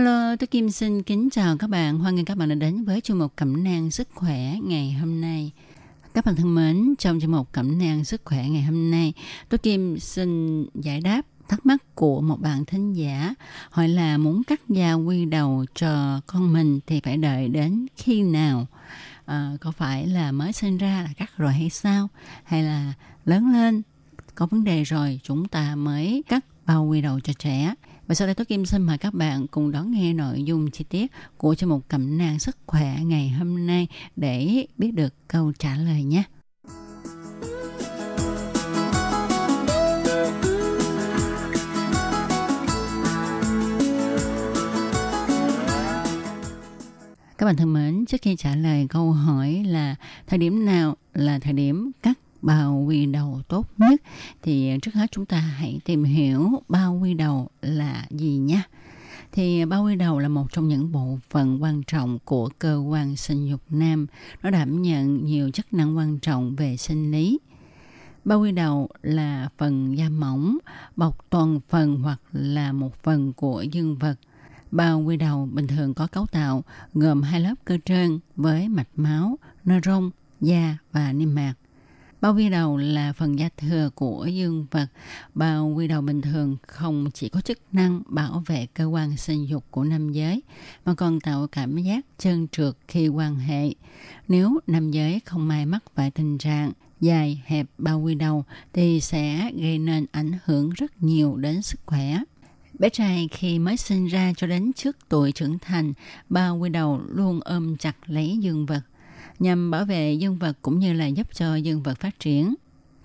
Speaker 4: Hello, tôi Kim xin kính chào các bạn. Hoan nghênh các bạn đã đến với chương mục Cẩm nang sức khỏe ngày hôm nay. Các bạn thân mến, trong chương mục Cẩm nang sức khỏe ngày hôm nay, tôi Kim xin giải đáp thắc mắc của một bạn thính giả hỏi là muốn cắt da quy đầu cho con mình thì phải đợi đến khi nào? À, có phải là mới sinh ra là cắt rồi hay sao? Hay là lớn lên có vấn đề rồi chúng ta mới cắt bao quy đầu cho trẻ? Và sau đây tôi Kim xin mời các bạn cùng đón nghe nội dung chi tiết của chương mục cẩm nang sức khỏe ngày hôm nay để biết được câu trả lời nhé. Các bạn thân mến, trước khi trả lời câu hỏi là thời điểm nào là thời điểm cắt bao quy đầu tốt nhất. Thì trước hết chúng ta hãy tìm hiểu bao quy đầu là gì nhé thì bao quy đầu là một trong những bộ phận quan trọng của cơ quan sinh dục nam. Nó đảm nhận nhiều chức năng quan trọng về sinh lý. Bao quy đầu là phần da mỏng, bọc toàn phần hoặc là một phần của dương vật. Bao quy đầu bình thường có cấu tạo gồm hai lớp cơ trơn với mạch máu nơ rong da và niêm mạc. Bao quy đầu là phần da thừa của dương vật. Bao quy đầu bình thường không chỉ có chức năng bảo vệ cơ quan sinh dục của nam giới, mà còn tạo cảm giác trơn trượt khi quan hệ. Nếu nam giới không may mắc phải tình trạng dài hẹp bao quy đầu thì sẽ gây nên ảnh hưởng rất nhiều đến sức khỏe. Bé trai khi mới sinh ra cho đến trước tuổi trưởng thành, bao quy đầu luôn ôm chặt lấy dương vật nhằm bảo vệ dương vật cũng như là giúp cho dương vật phát triển.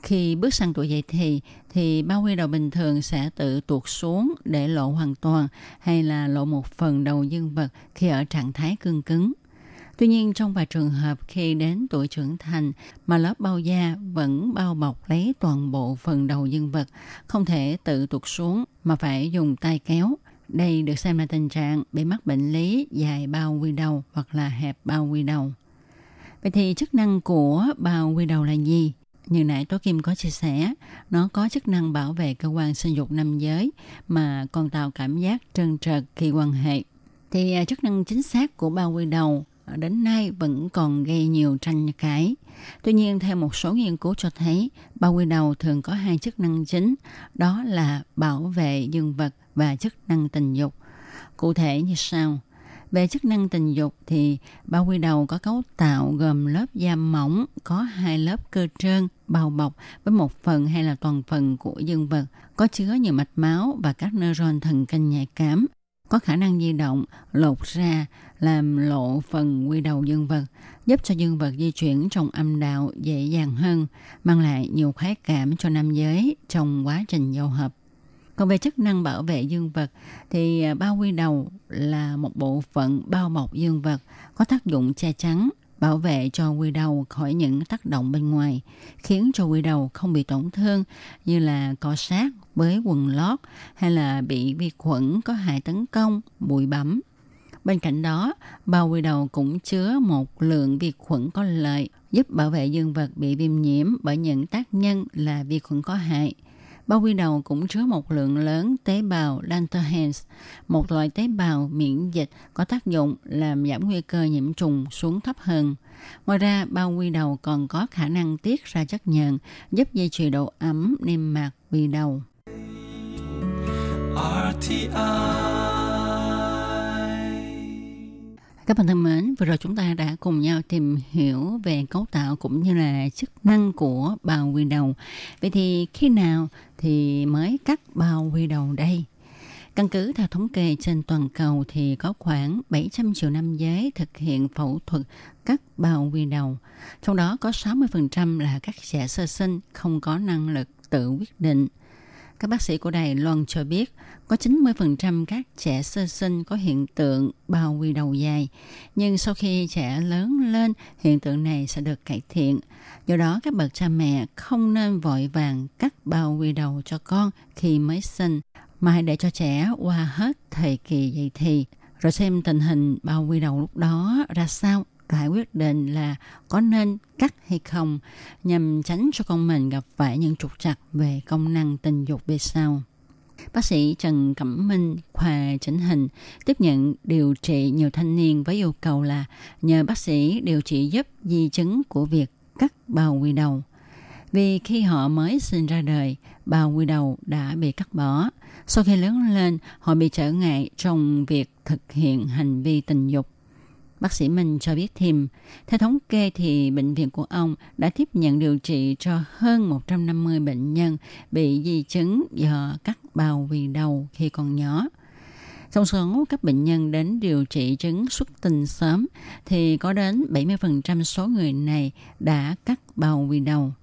Speaker 4: Khi bước sang tuổi dậy thì, thì bao quy đầu bình thường sẽ tự tuột xuống để lộ hoàn toàn hay là lộ một phần đầu dương vật khi ở trạng thái cương cứng. Tuy nhiên trong vài trường hợp khi đến tuổi trưởng thành mà lớp bao da vẫn bao bọc lấy toàn bộ phần đầu dương vật, không thể tự tuột xuống mà phải dùng tay kéo. Đây được xem là tình trạng bị mắc bệnh lý dài bao quy đầu hoặc là hẹp bao quy đầu. Vậy thì chức năng của bao quy đầu là gì? Như nãy Tố Kim có chia sẻ, nó có chức năng bảo vệ cơ quan sinh dục nam giới mà còn tạo cảm giác trơn trượt khi quan hệ. Thì à, chức năng chính xác của bao quy đầu đến nay vẫn còn gây nhiều tranh cãi. Tuy nhiên, theo một số nghiên cứu cho thấy, bao quy đầu thường có hai chức năng chính, đó là bảo vệ dương vật và chức năng tình dục. Cụ thể như sau – về chức năng tình dục thì bao quy đầu có cấu tạo gồm lớp da mỏng, có hai lớp cơ trơn, bao bọc với một phần hay là toàn phần của dương vật, có chứa nhiều mạch máu và các neuron thần kinh nhạy cảm, có khả năng di động, lột ra, làm lộ phần quy đầu dương vật, giúp cho dương vật di chuyển trong âm đạo dễ dàng hơn, mang lại nhiều khoái cảm cho nam giới trong quá trình giao hợp. Còn về chức năng bảo vệ dương vật thì à, bao quy đầu là một bộ phận bao bọc dương vật có tác dụng che chắn, bảo vệ cho quy đầu khỏi những tác động bên ngoài, khiến cho quy đầu không bị tổn thương như là cọ sát với quần lót hay là bị vi khuẩn có hại tấn công, bụi bẩm. Bên cạnh đó, bao quy đầu cũng chứa một lượng vi khuẩn có lợi giúp bảo vệ dương vật bị viêm nhiễm bởi những tác nhân là vi khuẩn có hại. Bao quy đầu cũng chứa một lượng lớn tế bào Langerhans, một loại tế bào miễn dịch có tác dụng làm giảm nguy cơ nhiễm trùng xuống thấp hơn. Ngoài ra, bao quy đầu còn có khả năng tiết ra chất nhờn, giúp duy trì độ ấm niêm mạc quy đầu. Các bạn thân mến, vừa rồi chúng ta đã cùng nhau tìm hiểu về cấu tạo cũng như là chức năng của bao quy đầu. Vậy thì khi nào thì mới cắt bao quy đầu đây? Căn cứ theo thống kê trên toàn cầu thì có khoảng 700 triệu nam giới thực hiện phẫu thuật cắt bao quy đầu. Trong đó có 60% là các trẻ sơ sinh không có năng lực tự quyết định. Các bác sĩ của Đài Loan cho biết có 90% các trẻ sơ sinh có hiện tượng bao quy đầu dài, nhưng sau khi trẻ lớn lên, hiện tượng này sẽ được cải thiện. Do đó, các bậc cha mẹ không nên vội vàng cắt bao quy đầu cho con khi mới sinh, mà hãy để cho trẻ qua hết thời kỳ dậy thì, rồi xem tình hình bao quy đầu lúc đó ra sao phải quyết định là có nên cắt hay không nhằm tránh cho con mình gặp phải những trục trặc về công năng tình dục về sau. Bác sĩ Trần Cẩm Minh, khoa chỉnh hình, tiếp nhận điều trị nhiều thanh niên với yêu cầu là nhờ bác sĩ điều trị giúp di chứng của việc cắt bao quy đầu. Vì khi họ mới sinh ra đời, bao quy đầu đã bị cắt bỏ. Sau khi lớn lên, họ bị trở ngại trong việc thực hiện hành vi tình dục. Bác sĩ Minh cho biết thêm, theo thống kê thì bệnh viện của ông đã tiếp nhận điều trị cho hơn 150 bệnh nhân bị di chứng do cắt bao quy đầu khi còn nhỏ. Trong số các bệnh nhân đến điều trị chứng xuất tinh sớm thì có đến 70% số người này đã cắt bao quy đầu.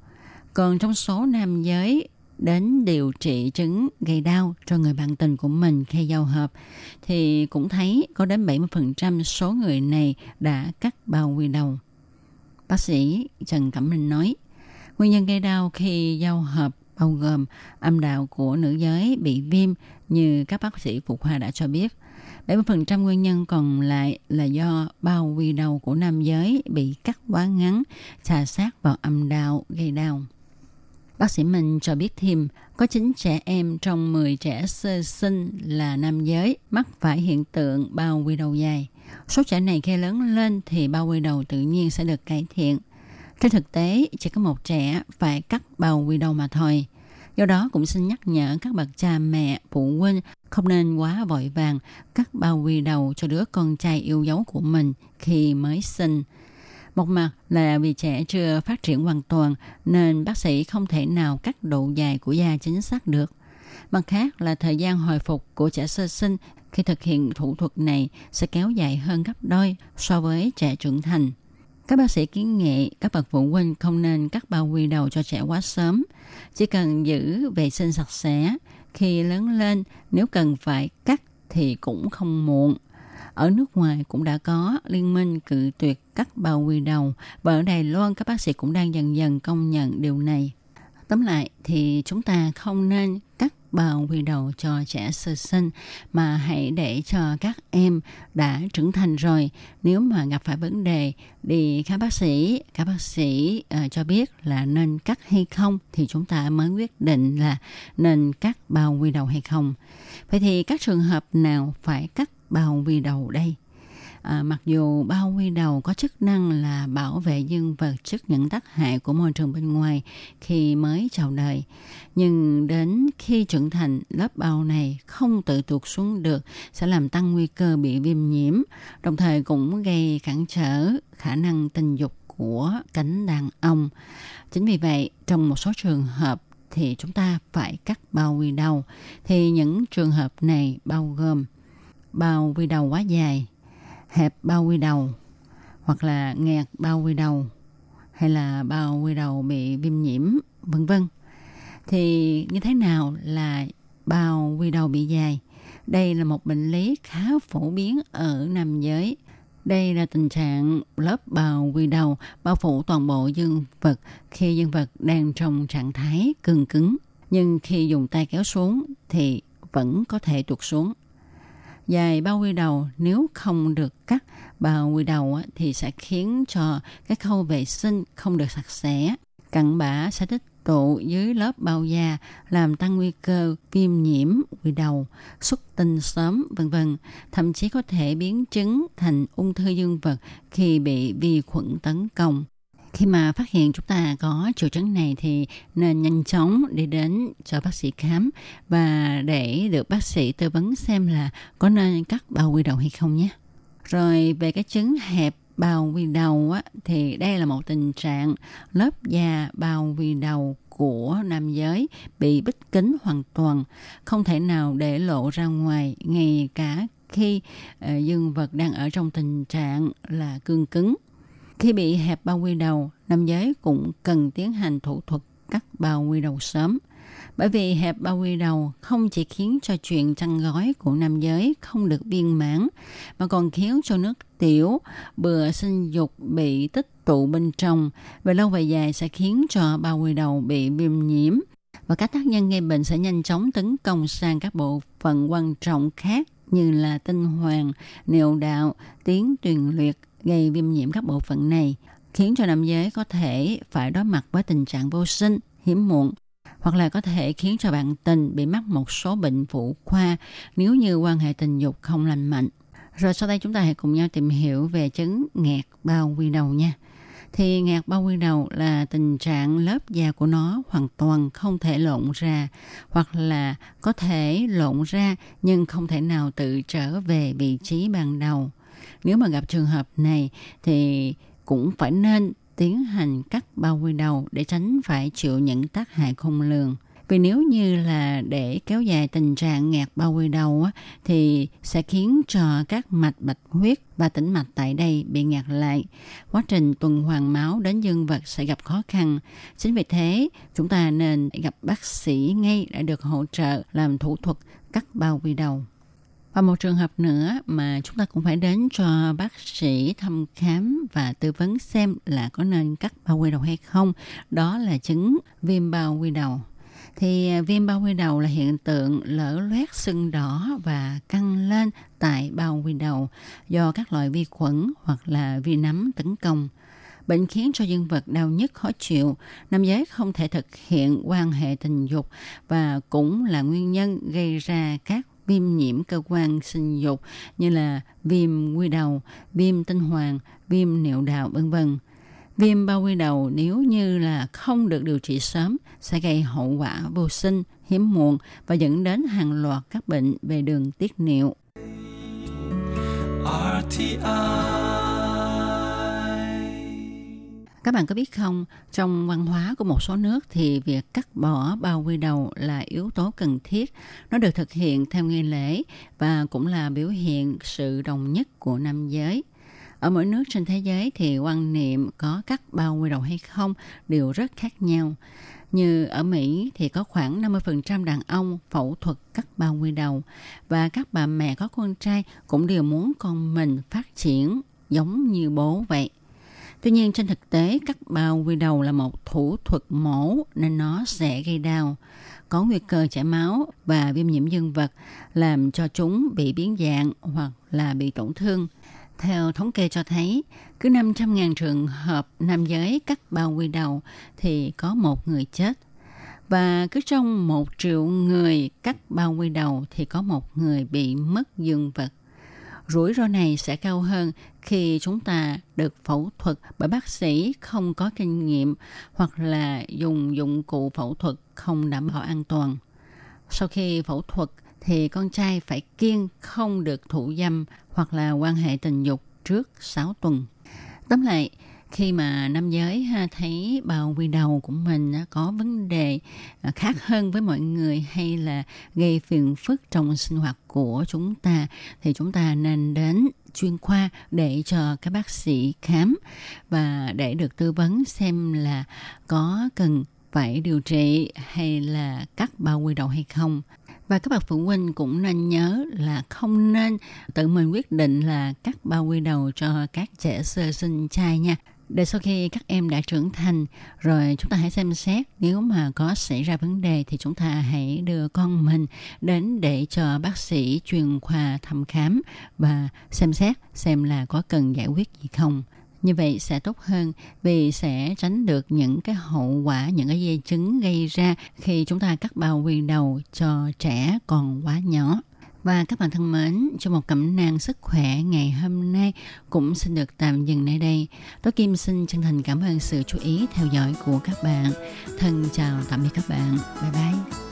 Speaker 4: Còn trong số nam giới đến điều trị chứng gây đau cho người bạn tình của mình khi giao hợp thì cũng thấy có đến 70% số người này đã cắt bao quy đầu. Bác sĩ Trần Cẩm Minh nói, nguyên nhân gây đau khi giao hợp bao gồm âm đạo của nữ giới bị viêm như các bác sĩ phụ khoa đã cho biết. 70% nguyên nhân còn lại là do bao quy đầu của nam giới bị cắt quá ngắn, trà sát vào âm đạo gây đau. Bác sĩ Minh cho biết thêm, có 9 trẻ em trong 10 trẻ sơ sinh là nam giới mắc phải hiện tượng bao quy đầu dài. Số trẻ này khi lớn lên thì bao quy đầu tự nhiên sẽ được cải thiện. Trên thực tế, chỉ có một trẻ phải cắt bao quy đầu mà thôi. Do đó cũng xin nhắc nhở các bậc cha mẹ, phụ huynh không nên quá vội vàng cắt bao quy đầu cho đứa con trai yêu dấu của mình khi mới sinh. Một mặt là vì trẻ chưa phát triển hoàn toàn nên bác sĩ không thể nào cắt độ dài của da chính xác được. Mặt khác là thời gian hồi phục của trẻ sơ sinh khi thực hiện thủ thuật này sẽ kéo dài hơn gấp đôi so với trẻ trưởng thành. Các bác sĩ kiến nghị các bậc phụ huynh không nên cắt bao quy đầu cho trẻ quá sớm. Chỉ cần giữ vệ sinh sạch sẽ. Khi lớn lên, nếu cần phải cắt thì cũng không muộn. Ở nước ngoài cũng đã có. Liên minh cự tuyệt cắt bao quy đầu. Và ở Đài Loan các bác sĩ cũng đang dần dần công nhận điều này. Tóm lại thì chúng ta không nên cắt bao quy đầu cho trẻ sơ sinh mà hãy để cho các em đã trưởng thành rồi. Nếu mà gặp phải vấn đề đi khám bác sĩ các bác sĩ uh, cho biết là nên cắt hay không thì chúng ta mới quyết định là nên cắt bao quy đầu hay không. Vậy thì các trường hợp nào phải cắt bao quy đầu đây À, mặc dù bao quy đầu có chức năng là bảo vệ dương vật trước những tác hại của môi trường bên ngoài khi mới chào đời, nhưng đến khi trưởng thành, lớp bao này không tự tuột xuống được sẽ làm tăng nguy cơ bị viêm nhiễm, đồng thời cũng gây cản trở khả năng tình dục của cánh đàn ông. Chính vì vậy, trong một số trường hợp thì chúng ta phải cắt bao quy đầu. Thì những trường hợp này bao gồm bao quy đầu quá dài, hẹp bao quy đầu hoặc là nghẹt bao quy đầu hay là bao quy đầu bị viêm nhiễm vân vân. Thì như thế nào là bao quy đầu bị dài? Đây là một bệnh lý khá phổ biến ở nam giới. Đây là tình trạng lớp bào quy đầu bao phủ toàn bộ dương vật khi dương vật đang trong trạng thái cứng cứng. Nhưng khi dùng tay kéo xuống thì vẫn có thể tuột xuống dài bao quy đầu nếu không được cắt bao quy đầu thì sẽ khiến cho cái khâu vệ sinh không được sạch sẽ. Cặn bã sẽ tích tụ dưới lớp bao da làm tăng nguy cơ viêm nhiễm quy đầu, xuất tinh sớm, vân vân. Thậm chí có thể biến chứng thành ung thư dương vật khi bị vi khuẩn tấn công. Khi mà phát hiện chúng ta có triệu chứng này thì nên nhanh chóng đi đến cho bác sĩ khám và để được bác sĩ tư vấn xem là có nên cắt bao quy đầu hay không nhé. Rồi về cái chứng hẹp bao quy đầu á, thì đây là một tình trạng lớp da bao quy đầu của nam giới bị bích kính hoàn toàn, không thể nào để lộ ra ngoài ngay cả khi uh, dương vật đang ở trong tình trạng là cương cứng. Khi bị hẹp bao quy đầu, nam giới cũng cần tiến hành thủ thuật cắt bao quy đầu sớm. Bởi vì hẹp bao quy đầu không chỉ khiến cho chuyện chăn gói của nam giới không được viên mãn, mà còn khiến cho nước tiểu, bừa sinh dục bị tích tụ bên trong. Về lâu về dài sẽ khiến cho bao quy đầu bị viêm nhiễm. Và các tác nhân gây bệnh sẽ nhanh chóng tấn công sang các bộ phận quan trọng khác như là tinh hoàng, niệu đạo, tiếng tuyền luyệt, gây viêm nhiễm các bộ phận này, khiến cho nam giới có thể phải đối mặt với tình trạng vô sinh, hiếm muộn hoặc là có thể khiến cho bạn tình bị mắc một số bệnh phụ khoa nếu như quan hệ tình dục không lành mạnh. Rồi sau đây chúng ta hãy cùng nhau tìm hiểu về chứng nghẹt bao quy đầu nha. Thì nghẹt bao quy đầu là tình trạng lớp da của nó hoàn toàn không thể lộn ra hoặc là có thể lộn ra nhưng không thể nào tự trở về vị trí ban đầu. Nếu mà gặp trường hợp này thì cũng phải nên tiến hành cắt bao quy đầu để tránh phải chịu những tác hại khôn lường. Vì nếu như là để kéo dài tình trạng nghẹt bao quy đầu á, thì sẽ khiến cho các mạch bạch huyết và tĩnh mạch tại đây bị ngạt lại. Quá trình tuần hoàn máu đến dương vật sẽ gặp khó khăn. Chính vì thế, chúng ta nên gặp bác sĩ ngay để được hỗ trợ làm thủ thuật cắt bao quy đầu. Và một trường hợp nữa mà chúng ta cũng phải đến cho bác sĩ thăm khám và tư vấn xem là có nên cắt bao quy đầu hay không. Đó là chứng viêm bao quy đầu. Thì à, viêm bao quy đầu là hiện tượng lở loét sưng đỏ và căng lên tại bao quy đầu do các loại vi khuẩn hoặc là vi nấm tấn công. Bệnh khiến cho dương vật đau nhức khó chịu, nam giới không thể thực hiện quan hệ tình dục và cũng là nguyên nhân gây ra các viêm nhiễm cơ quan sinh dục như là viêm quy đầu, viêm tinh hoàng, viêm niệu đạo vân vân. Viêm bao quy đầu nếu như là không được điều trị sớm sẽ gây hậu quả vô sinh, hiếm muộn và dẫn đến hàng loạt các bệnh về đường tiết niệu. RTI các bạn có biết không, trong văn hóa của một số nước thì việc cắt bỏ bao quy đầu là yếu tố cần thiết. Nó được thực hiện theo nghi lễ và cũng là biểu hiện sự đồng nhất của nam giới. Ở mỗi nước trên thế giới thì quan niệm có cắt bao quy đầu hay không đều rất khác nhau. Như ở Mỹ thì có khoảng 50% đàn ông phẫu thuật cắt bao quy đầu và các bà mẹ có con trai cũng đều muốn con mình phát triển giống như bố vậy. Tuy nhiên trên thực tế cắt bao quy đầu là một thủ thuật mổ nên nó sẽ gây đau, có nguy cơ chảy máu và viêm nhiễm dương vật làm cho chúng bị biến dạng hoặc là bị tổn thương. Theo thống kê cho thấy, cứ 500.000 trường hợp nam giới cắt bao quy đầu thì có một người chết. Và cứ trong một triệu người cắt bao quy đầu thì có một người bị mất dương vật rủi ro này sẽ cao hơn khi chúng ta được phẫu thuật bởi bác sĩ không có kinh nghiệm hoặc là dùng dụng cụ phẫu thuật không đảm bảo an toàn. Sau khi phẫu thuật thì con trai phải kiêng không được thủ dâm hoặc là quan hệ tình dục trước 6 tuần. Tóm lại, khi mà nam giới ha, thấy bào quy đầu của mình có vấn đề à, khác hơn với mọi người hay là gây phiền phức trong sinh hoạt của chúng ta thì chúng ta nên đến chuyên khoa để cho các bác sĩ khám và để được tư vấn xem là có cần phải điều trị hay là cắt bao quy đầu hay không. Và các bậc phụ huynh cũng nên nhớ là không nên tự mình quyết định là cắt bao quy đầu cho các trẻ sơ sinh trai nha
Speaker 1: để sau khi các em đã trưởng thành, rồi chúng ta hãy xem xét nếu mà có xảy ra vấn đề thì chúng ta hãy đưa con mình đến để cho bác sĩ chuyên khoa thăm khám và xem xét xem là có cần giải quyết gì không. Như vậy sẽ tốt hơn vì sẽ tránh được những cái hậu quả, những cái di chứng gây ra khi chúng ta cắt bao quy đầu cho trẻ còn quá nhỏ và các bạn thân mến, trong một cẩm nang sức khỏe ngày hôm nay cũng xin được tạm dừng nơi đây. Tố Kim xin chân thành cảm ơn sự chú ý theo dõi của các bạn. Thân chào tạm biệt các bạn. Bye bye.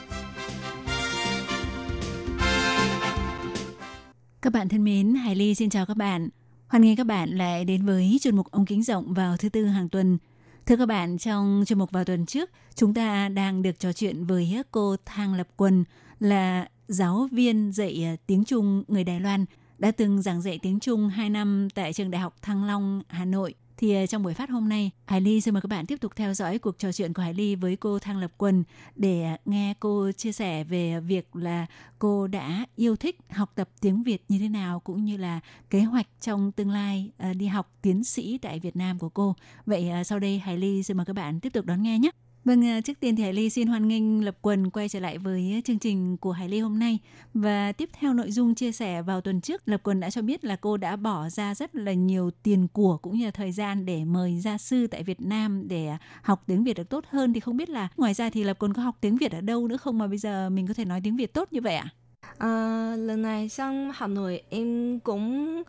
Speaker 1: Các bạn thân mến, Hải Ly xin chào các bạn. Hoan nghênh các bạn lại đến với chuyên mục ống kính rộng vào thứ tư hàng tuần. Thưa các bạn, trong chuyên mục vào tuần trước, chúng ta đang được trò chuyện với cô Thang Lập Quân là giáo viên dạy à, tiếng Trung người Đài Loan, đã từng giảng dạy tiếng Trung 2 năm tại trường Đại học Thăng Long, Hà Nội thì à, trong buổi phát hôm nay, Hải Ly xin mời các bạn tiếp tục theo dõi cuộc trò chuyện của Hải Ly với cô Thang Lập Quân để à, nghe cô chia sẻ về việc là cô đã yêu thích học tập tiếng Việt như thế nào cũng như là kế hoạch trong tương lai à, đi học tiến sĩ tại Việt Nam của cô. Vậy sau đây Hải Ly xin mời các bạn tiếp tục đón nghe nhé. Vâng, ờ, trước tiên thì Hải Ly xin hoan nghênh Lập Quần quay trở lại với ờ, chương trình của Hải Ly hôm nay. Và tiếp theo nội dung chia sẻ vào tuần trước, Lập Quần đã cho biết là cô đã bỏ ra rất là nhiều tiền của cũng như là thời gian để mời gia sư tại Việt Nam để học tiếng Việt được tốt hơn. Thì không biết là ngoài ra thì Lập Quần có học tiếng Việt ở đâu nữa không mà bây giờ mình có thể nói tiếng Việt tốt như vậy ạ?
Speaker 10: À, lần này sang Hà Nội em cũng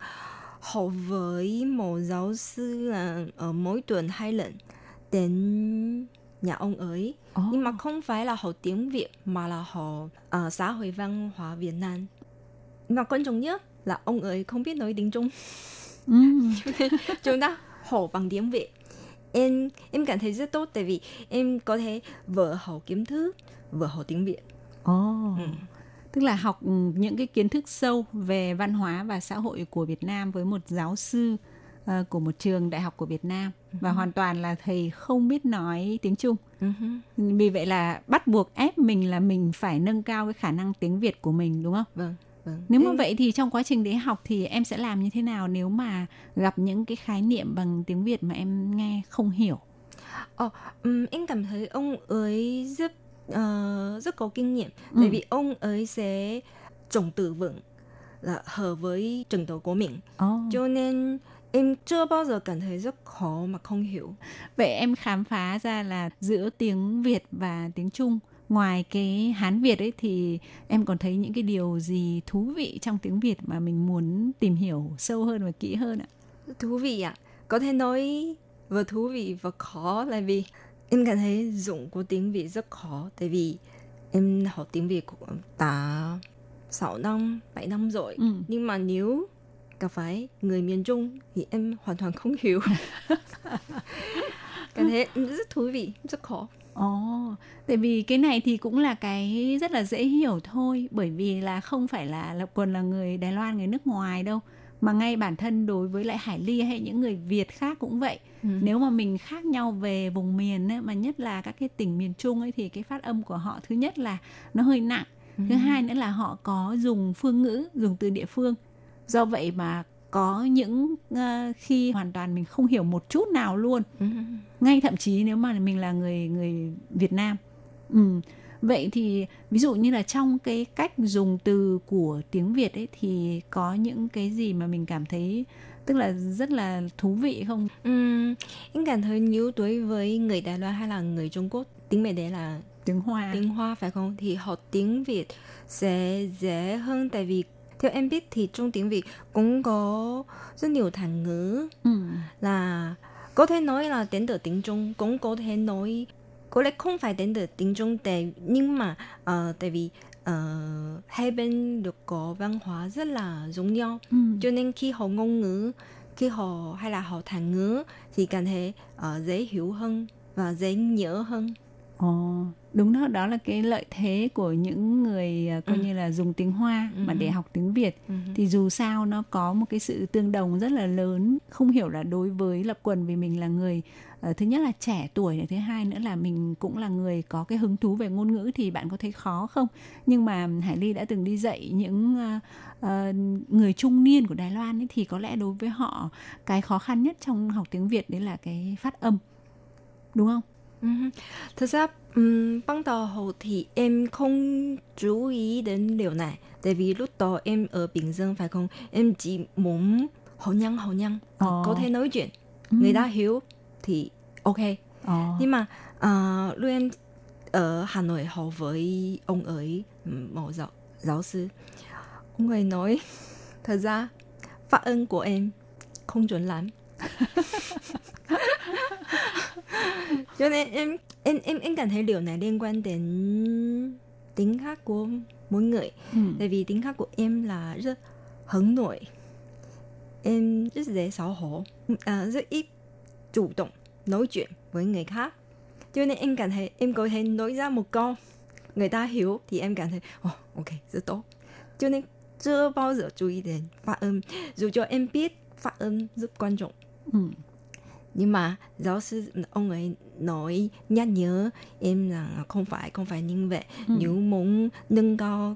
Speaker 10: học với một giáo sư là ở mỗi tuần hai lần đến nhà ông ấy oh. nhưng mà không phải là học tiếng Việt mà là học uh, xã hội văn hóa Việt Nam nhưng mà quan trọng nhất là ông ấy không biết nói tiếng Trung mm. [laughs] chúng ta học bằng tiếng Việt em em cảm thấy rất tốt tại vì em có thể vừa học kiến thức vừa học tiếng Việt.
Speaker 1: Oh. Ừ. Tức là học những cái kiến thức sâu về văn hóa và xã hội của Việt Nam với một giáo sư uh, của một trường đại học của Việt Nam uh-huh. và hoàn toàn là thầy không biết nói tiếng Trung. Uh-huh. Vì vậy là bắt buộc ép mình là mình phải nâng cao cái khả năng tiếng Việt của mình đúng không?
Speaker 10: Vâng. Vâng.
Speaker 1: Nếu mà vậy thì trong quá trình đấy học thì em sẽ làm như thế nào nếu mà gặp những cái khái niệm bằng tiếng Việt mà em nghe không hiểu?
Speaker 10: Ờ, um, em cảm thấy ông ấy rất uh, rất có kinh nghiệm, ừ. tại vì ông ấy sẽ trồng từ vựng là hợp với trình độ của mình, oh. cho nên em chưa bao giờ cảm thấy rất khó mà không hiểu.
Speaker 1: Vậy em khám phá ra là giữa tiếng Việt và tiếng Trung ngoài cái Hán Việt ấy thì em còn thấy những cái điều gì thú vị trong tiếng Việt mà mình muốn tìm hiểu sâu hơn và kỹ hơn ạ?
Speaker 10: Thú vị ạ. À? Có thể nói vừa thú vị và khó là vì em cảm thấy dụng của tiếng Việt rất khó tại vì em học tiếng Việt cũng đã 6 năm, 7 năm rồi. Ừ. Nhưng mà nếu gặp phải người miền Trung thì em hoàn toàn không hiểu. [laughs] Cảm thấy rất thú vị, rất khó.
Speaker 1: Ồ, oh, tại vì cái này thì cũng là cái rất là dễ hiểu thôi Bởi vì là không phải là Lập Quần là người Đài Loan, người nước ngoài đâu Mà ngay bản thân đối với lại Hải Ly hay những người Việt khác cũng vậy ừ. Nếu mà mình khác nhau về vùng miền ấy, Mà nhất là các cái tỉnh miền Trung ấy Thì cái phát âm của họ thứ nhất là nó hơi nặng ừ. Thứ hai nữa là họ có dùng phương ngữ, dùng từ địa phương do vậy mà có những uh, khi hoàn toàn mình không hiểu một chút nào luôn. Ừ. [laughs] ngay thậm chí nếu mà mình là người người Việt Nam. Ừ. vậy thì ví dụ như là trong cái cách dùng từ của tiếng Việt ấy thì có những cái gì mà mình cảm thấy tức là rất là thú vị không?
Speaker 10: Ừm, em cảm thấy nếu đối với người Đài Loan hay là người Trung Quốc tiếng mẹ đẻ là
Speaker 1: tiếng Hoa.
Speaker 10: tiếng Hoa phải không? Thì học tiếng Việt sẽ dễ hơn tại vì theo em biết thì trong tiếng Việt cũng có rất nhiều thành ngữ
Speaker 1: ừ.
Speaker 10: là có thể nói là đến từ tiếng Trung cũng có thể nói có lẽ không phải đến từ tiếng Trung tại nhưng mà ờ, tại vì ờ, hai bên được có văn hóa rất là giống nhau
Speaker 1: Ừ.
Speaker 10: cho nên khi học ngôn ngữ khi họ hay là học thành ngữ thì cảm thấy ờ, dễ hiểu hơn và dễ nhớ hơn
Speaker 1: Ồ, đúng đó, đó là cái lợi thế của những người à, coi
Speaker 10: Ừ.
Speaker 1: như là dùng tiếng Hoa mà
Speaker 10: Ừ.
Speaker 1: để học tiếng Việt.
Speaker 10: Ừ.
Speaker 1: Thì dù sao nó có một cái sự tương đồng rất là lớn. Không hiểu là đối với Lập Quần vì mình là người ờ, thứ nhất là trẻ tuổi này, thứ hai nữa là mình cũng là người có cái hứng thú về ngôn ngữ thì bạn có thấy khó không? Nhưng mà Hải Ly đã từng đi dạy những ờ, ờ, người trung niên của Đài Loan ấy, thì có lẽ đối với họ cái khó khăn nhất trong học tiếng Việt đấy là cái phát âm. Đúng không?
Speaker 10: Ừ. Thật ra um, ban đầu học thì em không chú ý đến điều này Tại vì lúc đó em ở Bình Dương phải không Em chỉ muốn học nhanh học nhanh
Speaker 1: Ồ.
Speaker 10: Có thể nói chuyện
Speaker 1: Ừ.
Speaker 10: Người ta hiểu thì ok
Speaker 1: Ồ.
Speaker 10: Nhưng mà uh, lúc em ở Hà Nội học với ông ấy một giáo, giáo sư Ông ấy nói [laughs] Thật ra phát âm của em không chuẩn lắm [laughs] [laughs] cho nên em em em em cảm thấy điều này liên quan đến tính khác của mỗi người.
Speaker 1: Ừ.
Speaker 10: tại vì tính khác của em là rất hướng nội em rất dễ xấu hổ à, rất ít chủ động nói chuyện với người khác. Cho nên em cảm thấy em có thể nói ra một câu người ta hiểu thì em cảm thấy oh, ok rất tốt. Cho nên chưa bao giờ chú ý đến phát âm. Dù cho em biết phát âm rất quan trọng.
Speaker 1: Ừ.
Speaker 10: nhưng mà giáo sư ông ấy nói nhắc nhớ em là không phải không phải như vậy
Speaker 1: Ừ.
Speaker 10: nếu muốn nâng cao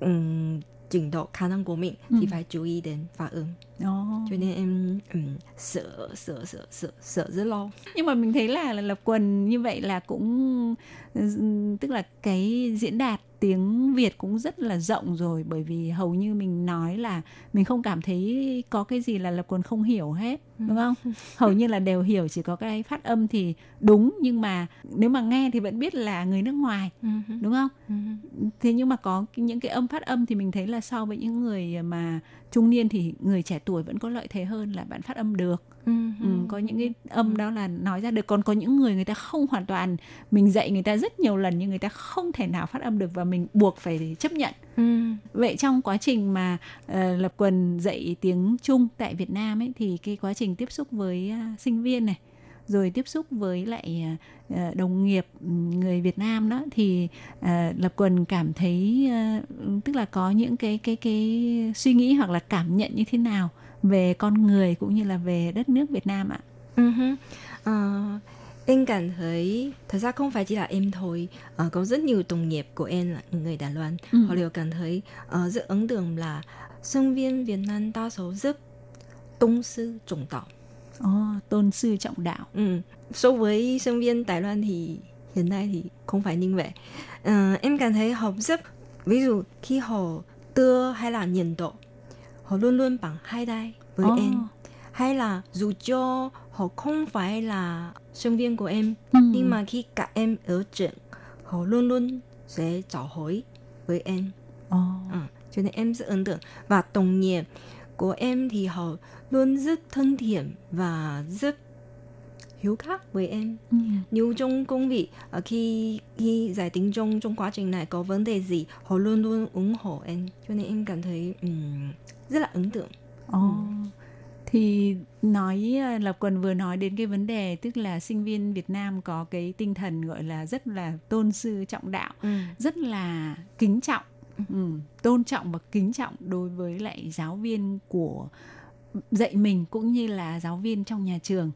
Speaker 10: um, trình độ khả năng của mình
Speaker 1: Ừ.
Speaker 10: thì phải chú ý đến phát âm
Speaker 1: Ồ.
Speaker 10: cho nên em um, sợ sợ sợ sợ sợ rất lâu
Speaker 1: nhưng mà mình thấy là, là lập quần như vậy là cũng ừm, tức là cái diễn đạt tiếng Việt cũng rất là rộng rồi bởi vì hầu như mình nói là mình không cảm thấy có cái gì là lập quần không hiểu hết đúng không? Hầu như là đều hiểu chỉ có cái phát âm thì đúng nhưng mà nếu mà nghe thì vẫn biết là người nước ngoài đúng không? Thế nhưng mà có những cái âm phát âm thì mình thấy là so với những người mà trung niên thì người trẻ tuổi vẫn có lợi thế hơn là bạn phát âm được Ừ, có những cái âm đó là nói ra được. Còn có những người người ta không hoàn toàn mình dạy người ta rất nhiều lần nhưng người ta không thể nào phát âm được và mình buộc phải chấp nhận. Vậy trong quá trình mà ờ, lập quần dạy tiếng Trung tại Việt Nam ấy thì cái quá trình tiếp xúc với à, sinh viên này rồi tiếp xúc với lại à, à, đồng nghiệp người Việt Nam đó thì lập quần cảm thấy tức là có những cái cái cái suy nghĩ hoặc là cảm nhận như thế nào về con người cũng như là về đất nước Việt Nam ạ.
Speaker 10: Hứ. Ờ, em cảm thấy thật ra không phải chỉ là em thôi Ờ, có rất nhiều đồng nghiệp của em là người Đài Loan
Speaker 1: Ừ.
Speaker 10: họ đều cảm thấy ờ, rất ấn tượng là sinh viên Việt Nam đa số rất tôn sư trọng đạo
Speaker 1: Ồ, tôn sư trọng đạo.
Speaker 10: ừ. so với sinh viên Đài Loan thì hiện nay thì không phải như vậy Ờ, em cảm thấy học rất ví dụ khi họ đưa hay là nhìn độ họ luôn luôn bằng hai tay với
Speaker 1: Ồ.
Speaker 10: em hay là dù cho họ không phải là sinh viên của em
Speaker 1: Ừ.
Speaker 10: nhưng mà khi cả em ở trường họ luôn luôn sẽ chào hỏi với em
Speaker 1: Ồ.
Speaker 10: ừ. cho nên em rất ấn tượng và đồng nghiệp của em thì họ luôn rất thân thiện và rất hiếu khách với em.
Speaker 1: Ừ.
Speaker 10: nếu trong công việc ờ, khi khi giải tiếng trong trong quá trình này có vấn đề gì họ luôn luôn ủng hộ em. Cho nên em cảm thấy ừm, rất là ấn tượng.
Speaker 1: Ồ. Thì nói à, Lập Quần vừa nói đến cái vấn đề tức là sinh viên Việt Nam có cái tinh thần gọi là rất là tôn sư trọng đạo, rất là kính trọng, ừ, tôn trọng và kính trọng đối với lại giáo viên của dạy mình cũng như là giáo viên trong nhà trường.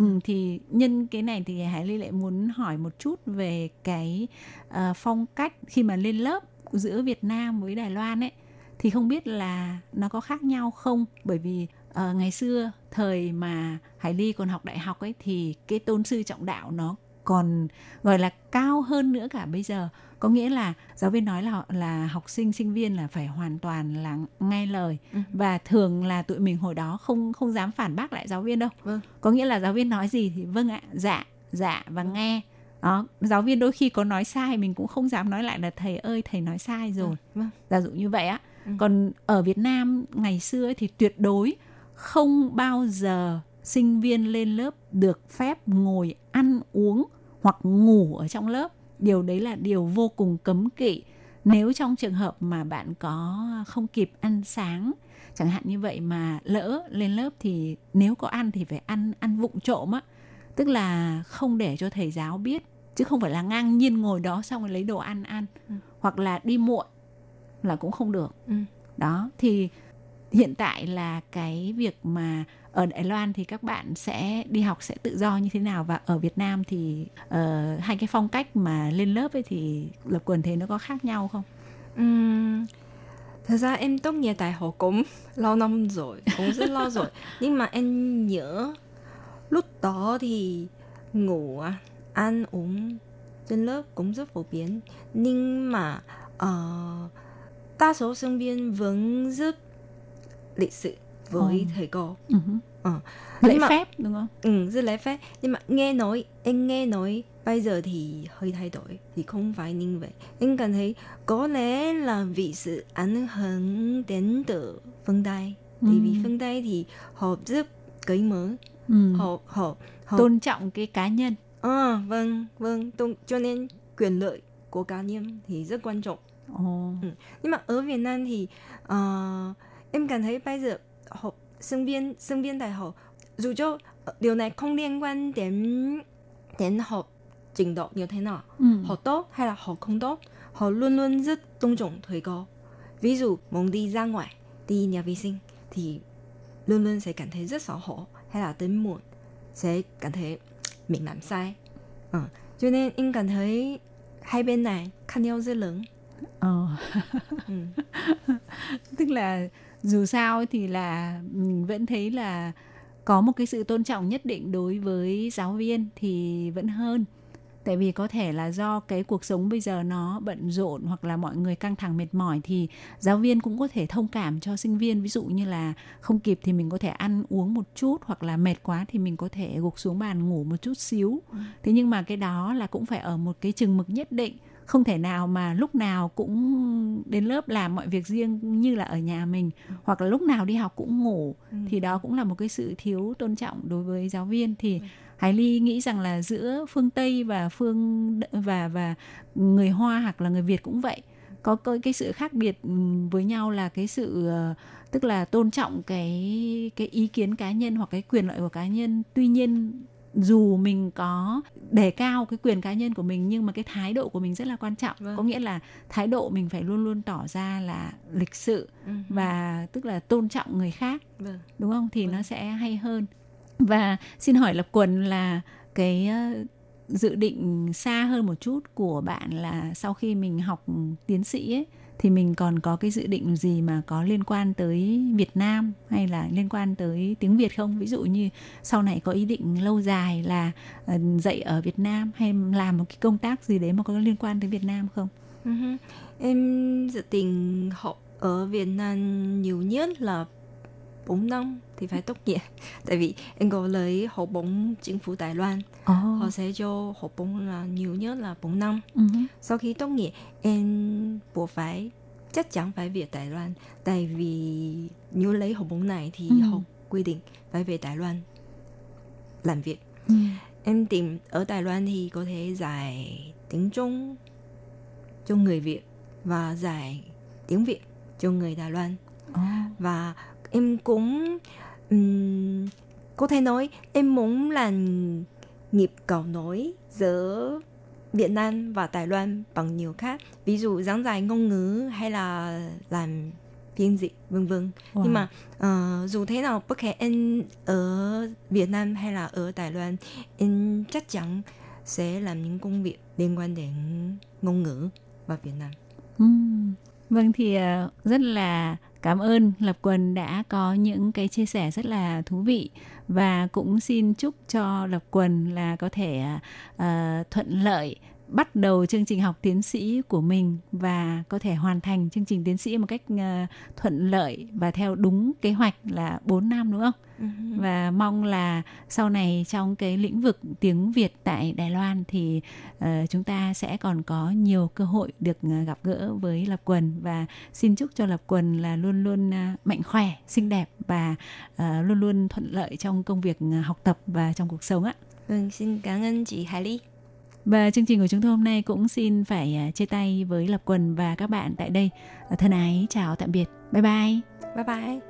Speaker 1: Ừ, thì nhân cái này thì Hải Ly lại muốn hỏi một chút về cái uh, phong cách khi mà lên lớp giữa Việt Nam với Đài Loan ấy thì không biết là nó có khác nhau không? Bởi vì uh, ngày xưa thời mà Hải Ly còn học đại học ấy thì cái tôn sư trọng đạo nó còn gọi là cao hơn nữa cả bây giờ có nghĩa là giáo viên nói là là học sinh sinh viên là phải hoàn toàn là nghe lời
Speaker 10: Ừ.
Speaker 1: và thường là tụi mình hồi đó không không dám phản bác lại giáo viên đâu
Speaker 10: Vâng.
Speaker 1: có nghĩa là giáo viên nói gì thì vâng ạ dạ dạ và nghe đó giáo viên đôi khi có nói sai mình cũng không dám nói lại là thầy ơi thầy nói sai rồi
Speaker 10: Vâng.
Speaker 1: giả dụ như vậy á
Speaker 10: Ừ.
Speaker 1: còn ở Việt Nam ngày xưa thì tuyệt đối không bao giờ sinh viên lên lớp được phép ngồi ăn uống hoặc ngủ ở trong lớp điều đấy là điều vô cùng cấm kỵ nếu trong trường hợp mà bạn có không kịp ăn sáng chẳng hạn như vậy mà lỡ lên lớp thì nếu có ăn thì phải ăn ăn vụng trộm á tức là không để cho thầy giáo biết chứ không phải là ngang nhiên ngồi đó xong rồi lấy đồ ăn ăn
Speaker 10: Ừ.
Speaker 1: hoặc là đi muộn là cũng không được
Speaker 10: Ừ.
Speaker 1: đó thì hiện tại là cái việc mà ở Đài Loan thì các bạn sẽ đi học sẽ tự do như thế nào và ở Việt Nam thì uh, hai cái phong cách mà lên lớp ấy thì lập quần thế nó có khác nhau không?
Speaker 10: Uhm, thật ra em tốt nghiệp đại học cũng [laughs] lâu năm rồi, cũng rất lâu rồi. Nhưng mà em nhớ lúc đó thì ngủ, à, ăn uống trên lớp cũng rất phổ biến. Nhưng mà uh, đa số sinh viên vẫn rất lịch sự với
Speaker 1: Ồ.
Speaker 10: thầy cô.
Speaker 1: Ừ.
Speaker 10: Ờ.
Speaker 1: Lễ
Speaker 10: mà-
Speaker 1: phép đúng không?
Speaker 10: Ừ, rất lễ phép. Nhưng mà nghe nói, em nghe nói bây giờ thì hơi thay đổi, thì không phải như vậy. Em cảm thấy có lẽ là vì sự ảnh hưởng đến từ phương Tây. Tại vì
Speaker 1: Ừ.
Speaker 10: phương Tây thì họ rất cởi mở,
Speaker 1: Ừ.
Speaker 10: họ họ họ
Speaker 1: tôn trọng cái cá nhân.
Speaker 10: À, vâng, vâng, tôn, cho nên quyền lợi của cá nhân thì rất quan trọng.
Speaker 1: Ồ.
Speaker 10: Nhưng mà ở Việt Nam thì ờ, em cảm thấy bây giờ học sinh viên sinh viên đại học dù cho điều này không liên quan đến đến học trình độ như thế nào,
Speaker 1: Ừ.
Speaker 10: họ tốt hay là họ không tốt, họ luôn luôn rất tôn trọng thầy cô. Ví dụ muốn đi ra ngoài, đi nhà vệ sinh thì luôn luôn sẽ cảm thấy rất xấu hổ hay là đến muộn sẽ cảm thấy mình làm sai. Ờ, cho nên em cảm thấy hai bên này khác nhau rất lớn.
Speaker 1: Ờ.
Speaker 10: Ừ. [laughs]
Speaker 1: tức là dù sao thì là mình vẫn thấy là có một cái sự tôn trọng nhất định đối với giáo viên thì vẫn hơn. Tại vì có thể là do cái cuộc sống bây giờ nó bận rộn hoặc là mọi người căng thẳng mệt mỏi thì giáo viên cũng có thể thông cảm cho sinh viên. Ví dụ như là không kịp thì mình có thể ăn uống một chút hoặc là mệt quá thì mình có thể gục xuống bàn ngủ một chút xíu. Thế nhưng mà cái đó là cũng phải ở một cái chừng mực nhất định không thể nào mà lúc nào cũng đến lớp làm mọi việc riêng như là ở nhà mình hoặc là lúc nào đi học cũng ngủ.
Speaker 10: Ừ.
Speaker 1: thì đó cũng là một cái sự thiếu tôn trọng đối với giáo viên. Thì Hải Ly nghĩ rằng là giữa phương Tây và phương và và người Hoa hoặc là người Việt cũng vậy. Có có cái sự khác biệt ừm, với nhau là cái sự ờ, tức là tôn trọng cái cái ý kiến cá nhân hoặc cái quyền lợi của cá nhân. Tuy nhiên dù mình có đề cao cái quyền cá nhân của mình nhưng mà cái thái độ của mình rất là quan trọng
Speaker 10: Vâng.
Speaker 1: có nghĩa là thái độ mình phải luôn luôn tỏ ra là lịch sự
Speaker 10: Ừ.
Speaker 1: và tức là tôn trọng người khác
Speaker 10: Vâng.
Speaker 1: đúng không thì
Speaker 10: Vâng.
Speaker 1: nó sẽ hay hơn và xin hỏi lập quần là cái ờ, dự định xa hơn một chút của bạn là sau khi mình học tiến sĩ ấy thì mình còn có cái dự định gì mà có liên quan tới Việt Nam hay là liên quan tới tiếng Việt không? Ví dụ như sau này có ý định lâu dài là ờ, dạy ở Việt Nam hay làm một cái công tác gì đấy mà có liên quan tới Việt Nam không?
Speaker 10: Uh-huh. Em dự định học ở Việt Nam nhiều nhất là 4 năm thì phải tốt nghiệp. [laughs] Tại vì em có lấy học bổng chính phủ Đài Loan.
Speaker 1: Ồ.
Speaker 10: Họ sẽ cho học bổng là nhiều nhất là 4 năm.
Speaker 1: Hứ.
Speaker 10: Sau khi tốt nghiệp, em buộc phải chắc chắn phải về Đài Loan. Tại vì nếu lấy học bổng này thì
Speaker 1: Ừ.
Speaker 10: học quy định phải về Đài Loan làm việc.
Speaker 1: Ừ.
Speaker 10: Em tìm ở Đài Loan thì có thể dạy tiếng Trung cho người Việt và dạy tiếng Việt cho người Đài Loan
Speaker 1: Ồ.
Speaker 10: và em cũng ừm, có thể nói em muốn làm nghiệp cầu nối giữa Việt Nam và Đài Loan bằng nhiều khác. Ví dụ giảng dạy ngôn ngữ hay là làm phiên dịch vân vân.
Speaker 1: Wow.
Speaker 10: nhưng mà ờ, dù thế nào bất kể em ở Việt Nam hay là ở Đài Loan em chắc chắn sẽ làm những công việc liên quan đến ngôn ngữ và Việt Nam.
Speaker 1: Ừm, Vâng thì ờ, rất là Cảm ơn Lập Quần đã có những cái chia sẻ rất là thú vị. Và cũng xin chúc cho Lập Quần là có thể uh, thuận lợi bắt đầu chương trình học tiến sĩ của mình và có thể hoàn thành chương trình tiến sĩ một cách uh, thuận lợi và theo đúng kế hoạch là 4 năm đúng không? Uh-huh. Và mong là sau này trong cái lĩnh vực tiếng Việt tại Đài Loan thì uh, chúng ta sẽ còn có nhiều cơ hội được uh, gặp gỡ với Lập Quần và xin chúc cho Lập Quần là luôn luôn uh, mạnh khỏe, xinh đẹp và uh, luôn luôn thuận lợi trong công việc học tập và trong cuộc sống ạ.
Speaker 10: Vâng, xin cảm ơn chị Hải Ly.
Speaker 1: Và chương trình của chúng tôi hôm nay cũng xin phải à, chia tay với Lập Quần và các bạn tại đây. Ờ, thân ái, chào tạm biệt. Bye bye.
Speaker 10: Bye bye.